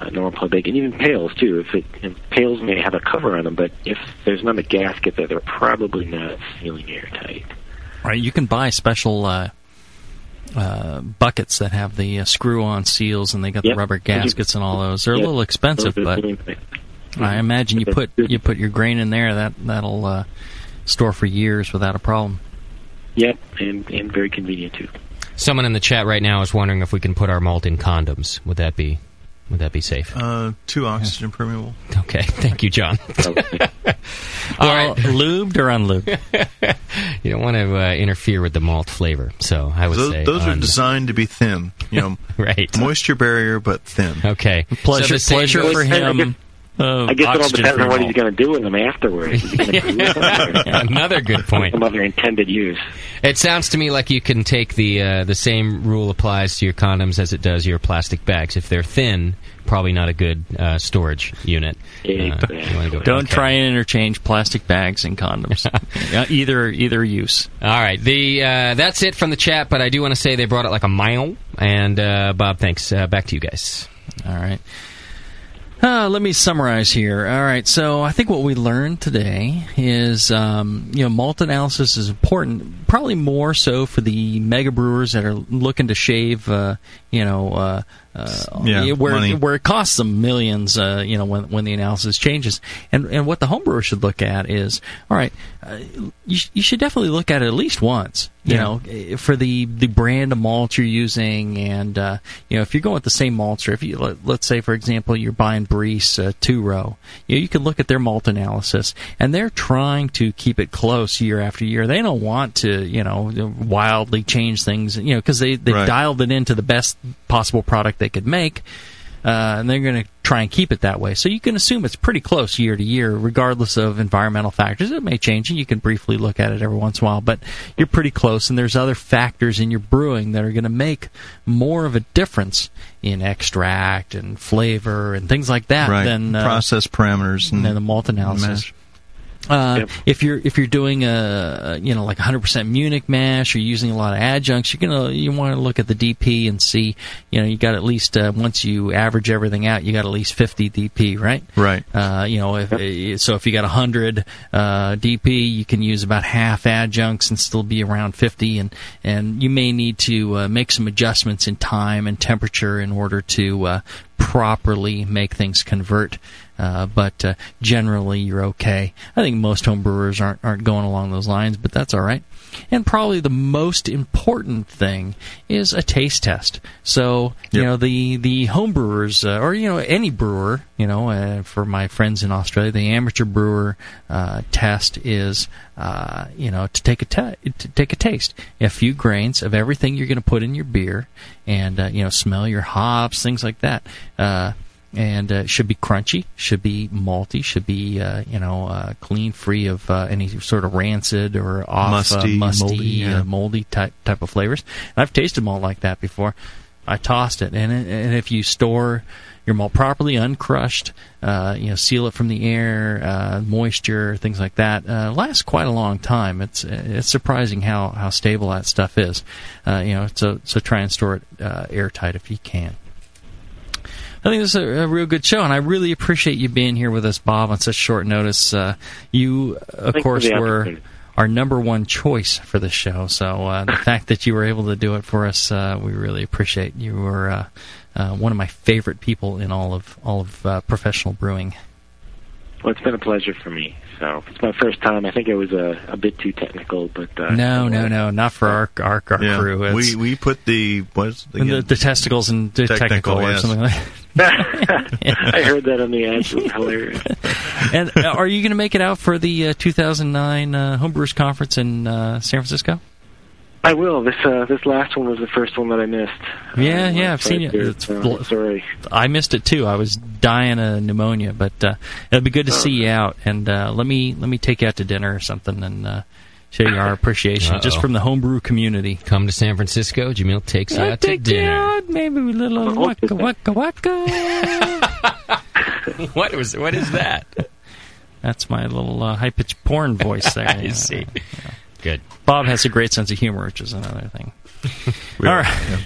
Speaker 14: uh, normal plug bag, and even pails too. If it and pails may have a cover on them, but if there's not a gasket there, they're probably not sealing airtight.
Speaker 1: Right, you can buy special uh, uh, buckets that have the uh, screw-on seals, and they got
Speaker 14: Yep.
Speaker 1: the rubber gaskets and all those. They're
Speaker 14: Yep.
Speaker 1: a little expensive, but. I imagine you put you put your grain in there that that'll uh, store for years without a problem.
Speaker 14: Yep, and and very convenient too.
Speaker 23: Someone in the chat right now is wondering if we can put our malt in condoms. Would that be would that be safe?
Speaker 2: uh, too oxygen permeable.
Speaker 23: Okay, thank you, John.
Speaker 1: Well, lubed or unlubed?
Speaker 23: you don't want to uh, interfere with the malt flavor, so I would
Speaker 2: Those,
Speaker 23: say
Speaker 2: those are designed to be thin. You know,
Speaker 23: right?
Speaker 2: Moisture barrier, but thin.
Speaker 23: Okay.
Speaker 1: Pleasure,
Speaker 23: So
Speaker 1: pleasure for him. Uh,
Speaker 14: I guess it all
Speaker 1: oxygen
Speaker 14: depends on what he's going to do with them afterwards. Is he gonna glue them or
Speaker 23: Another good point.
Speaker 14: Some other intended use.
Speaker 23: It sounds to me like you can take the uh, the same rule applies to your condoms as it does your plastic bags. If they're thin, probably not a good uh, storage unit. Uh, you wanna go-
Speaker 1: Don't
Speaker 23: okay.
Speaker 1: try and interchange plastic bags and condoms. Either either use.
Speaker 23: All right, the uh, that's it from the chat. But I do want to say they brought it like a mile. And uh, Bob, thanks. Uh, back to you guys.
Speaker 1: All right. Uh, let me summarize here. All right, so I think what we learned today is, um, you know, malt analysis is important, probably more so for the mega brewers that are looking to shave, uh, you know, uh, uh,
Speaker 2: Yeah,
Speaker 1: where
Speaker 2: money.
Speaker 1: where it costs them millions, uh, you know, when when the analysis changes. And and what the homebrewer should look at is, all right, uh, you, sh- you should definitely look at it at least once. You
Speaker 2: Yeah.
Speaker 1: know, eh, for the the brand of malt you're using, and uh, you know, if you're going with the same malts, or if you let, let's say, for example, you're buying Briess uh, two row, you know, you can look at their malt analysis, and they're trying to keep it close year after year. They don't want to, you know, wildly change things, you know, because they they
Speaker 2: Right.
Speaker 1: dialed it into the best possible product they could make. Uh, and they're going to try and keep it that way. So you can assume it's pretty close year to year, regardless of environmental factors. It may change, and you can briefly look at it every once in a while, but you're pretty close. And there's other factors in your brewing that are going to make more of a difference in extract and flavor and things like that
Speaker 2: right.
Speaker 1: than uh,
Speaker 2: process parameters and
Speaker 1: than the malt analysis.
Speaker 2: mash.
Speaker 1: Uh, If you're if you're doing a you know like 100% Munich mash or using a lot of adjuncts, you're gonna you want to look at the DP and see you know you got at least uh, once you average everything out, you got at least 50 DP, right?
Speaker 2: Right.
Speaker 1: Uh, you know, if uh, so, if you got 100 uh, DP, you can use about half adjuncts and still be around 50, and and you may need to uh, make some adjustments in time and temperature in order to uh, properly make things convert. Uh, but uh, generally, you're okay. I think most home brewers aren't aren't going along those lines, but that's all right. And probably the most important thing is a taste test. So you know the the home brewers uh, or you know any brewer, you know, uh, for my friends in Australia, the amateur brewer uh, test is uh, you know to take a ta- to take a taste, a few grains of everything you're going to put in your beer, and uh, you know smell your hops, things like that. And uh, should be crunchy, should be malty, should be uh, you know uh, clean, free of uh, any sort of rancid or off
Speaker 2: Musty,
Speaker 1: uh, musty,
Speaker 2: moldy, yeah.
Speaker 1: uh, moldy type type of flavors. And I've tasted malt like that before. I tossed it, and it, and if you store your malt properly, uncrushed, uh, you know, seal it from the air, uh, moisture, things like that, uh, lasts quite a long time. It's it's surprising how, how stable that stuff is. Uh, you know, so so try and store it uh, airtight if you can. I think this is a, a real good show, and I really appreciate you being here with us, Bob, on such short notice. Uh, you, of
Speaker 14: Thanks
Speaker 1: course, were our number one choice for the show. So uh, the fact that you were able to do it for us, uh, we really appreciate. You were uh, uh, one of my favorite people in all of all of uh, professional brewing.
Speaker 14: Well, it's been a pleasure for me. So it's my first time. I think it was a, a bit too technical, but uh,
Speaker 1: no, no, no, not for our our, our
Speaker 2: Yeah.
Speaker 1: crew. It's-
Speaker 2: We we put the what's
Speaker 1: the, the, the testicles and the technical,
Speaker 2: Technical,
Speaker 1: or
Speaker 2: yes.
Speaker 1: something like.
Speaker 14: I heard that on the ad. It was hilarious.
Speaker 1: and uh, are you going to make it out for the uh, 2009 uh, Homebrewers Conference in uh, San Francisco?
Speaker 14: I will. This uh, this last one was the first one that I missed.
Speaker 1: Yeah,
Speaker 14: Um,
Speaker 1: yeah, I've seen it.
Speaker 14: it's, uh, sorry.
Speaker 1: I missed it too. I was dying of pneumonia, but uh, it'll be good to see you out. And uh, let me let me take you out to dinner or something and uh, show you our appreciation just
Speaker 23: Uh-oh.
Speaker 1: from the homebrew community.
Speaker 23: Come to San Francisco. Jamil takes you
Speaker 1: I'll
Speaker 23: out to
Speaker 1: take you
Speaker 23: dinner.
Speaker 1: out, maybe a little waka waka waka.
Speaker 23: what was what is that?
Speaker 1: That's my little uh, high pitched porn voice there.
Speaker 23: I see. Good.
Speaker 1: Bob has a great sense of humor, which is another thing. All right.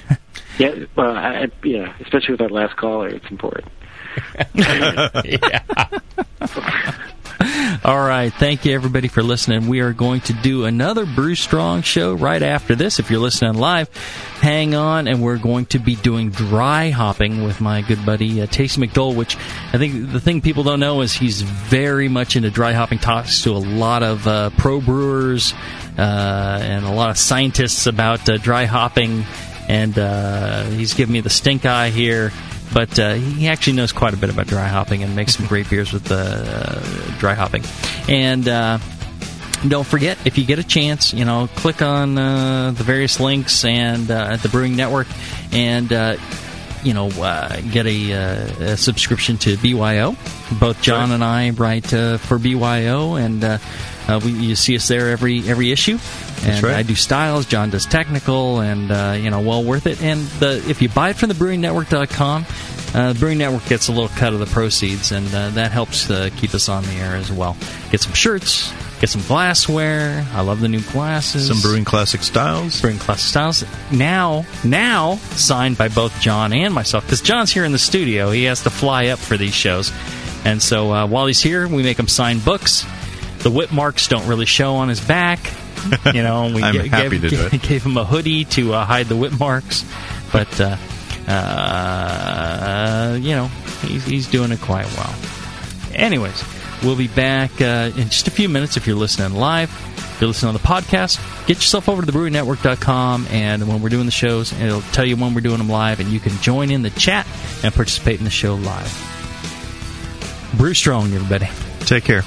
Speaker 14: Yeah, well, I, I- yeah, especially with that last caller, it's important.
Speaker 1: All right. Thank you, everybody, for listening. We are going to do another Brew Strong show right after this. If you're listening live, hang on, and we're going to be doing dry hopping with my good buddy uh, Tasty McDole, which I think the thing people don't know is he's very much into dry hopping, talks to a lot of uh, pro brewers uh, and a lot of scientists about uh, dry hopping, and uh, he's giving me the stink eye here. But uh, he actually knows quite a bit about dry hopping and makes some great beers with the uh, dry hopping. And uh, don't forget, if you get a chance, you know, click on uh, the various links and uh, at the Brewing Network, and uh, you know, uh, get a, uh, a subscription to BYO. Both John and I write uh, for BYO, and uh, we, you see us there every every issue. And
Speaker 2: right.
Speaker 1: I do styles, John does technical, and uh, you know, well worth it. And the if you buy it from the thebrewingnetwork.com, uh, the Brewing Network gets a little cut of the proceeds, and uh, that helps uh, keep us on the air as well. Get some shirts, Get some glassware. I love the new glasses.
Speaker 2: Some brewing classic styles.
Speaker 1: Brewing classic styles. Now, now signed by both John and myself because John's here in the studio. He has to fly up for these shows, and so uh, while he's here, we make him sign books. The whip marks don't really show on his back. You know, we
Speaker 2: happy
Speaker 1: gave,
Speaker 2: to do it.
Speaker 1: gave him a hoodie to uh, hide the whip marks, but uh, uh, you know he's, he's doing it quite well. Anyways, we'll be back uh, in just a few minutes if you're listening live. If you're listening on the podcast, get yourself over to thebrewingnetwork.com, and when we're doing the shows, it'll tell you when we're doing them live, and you can join in the chat and participate in the show live. Brew strong, everybody.
Speaker 2: Take care.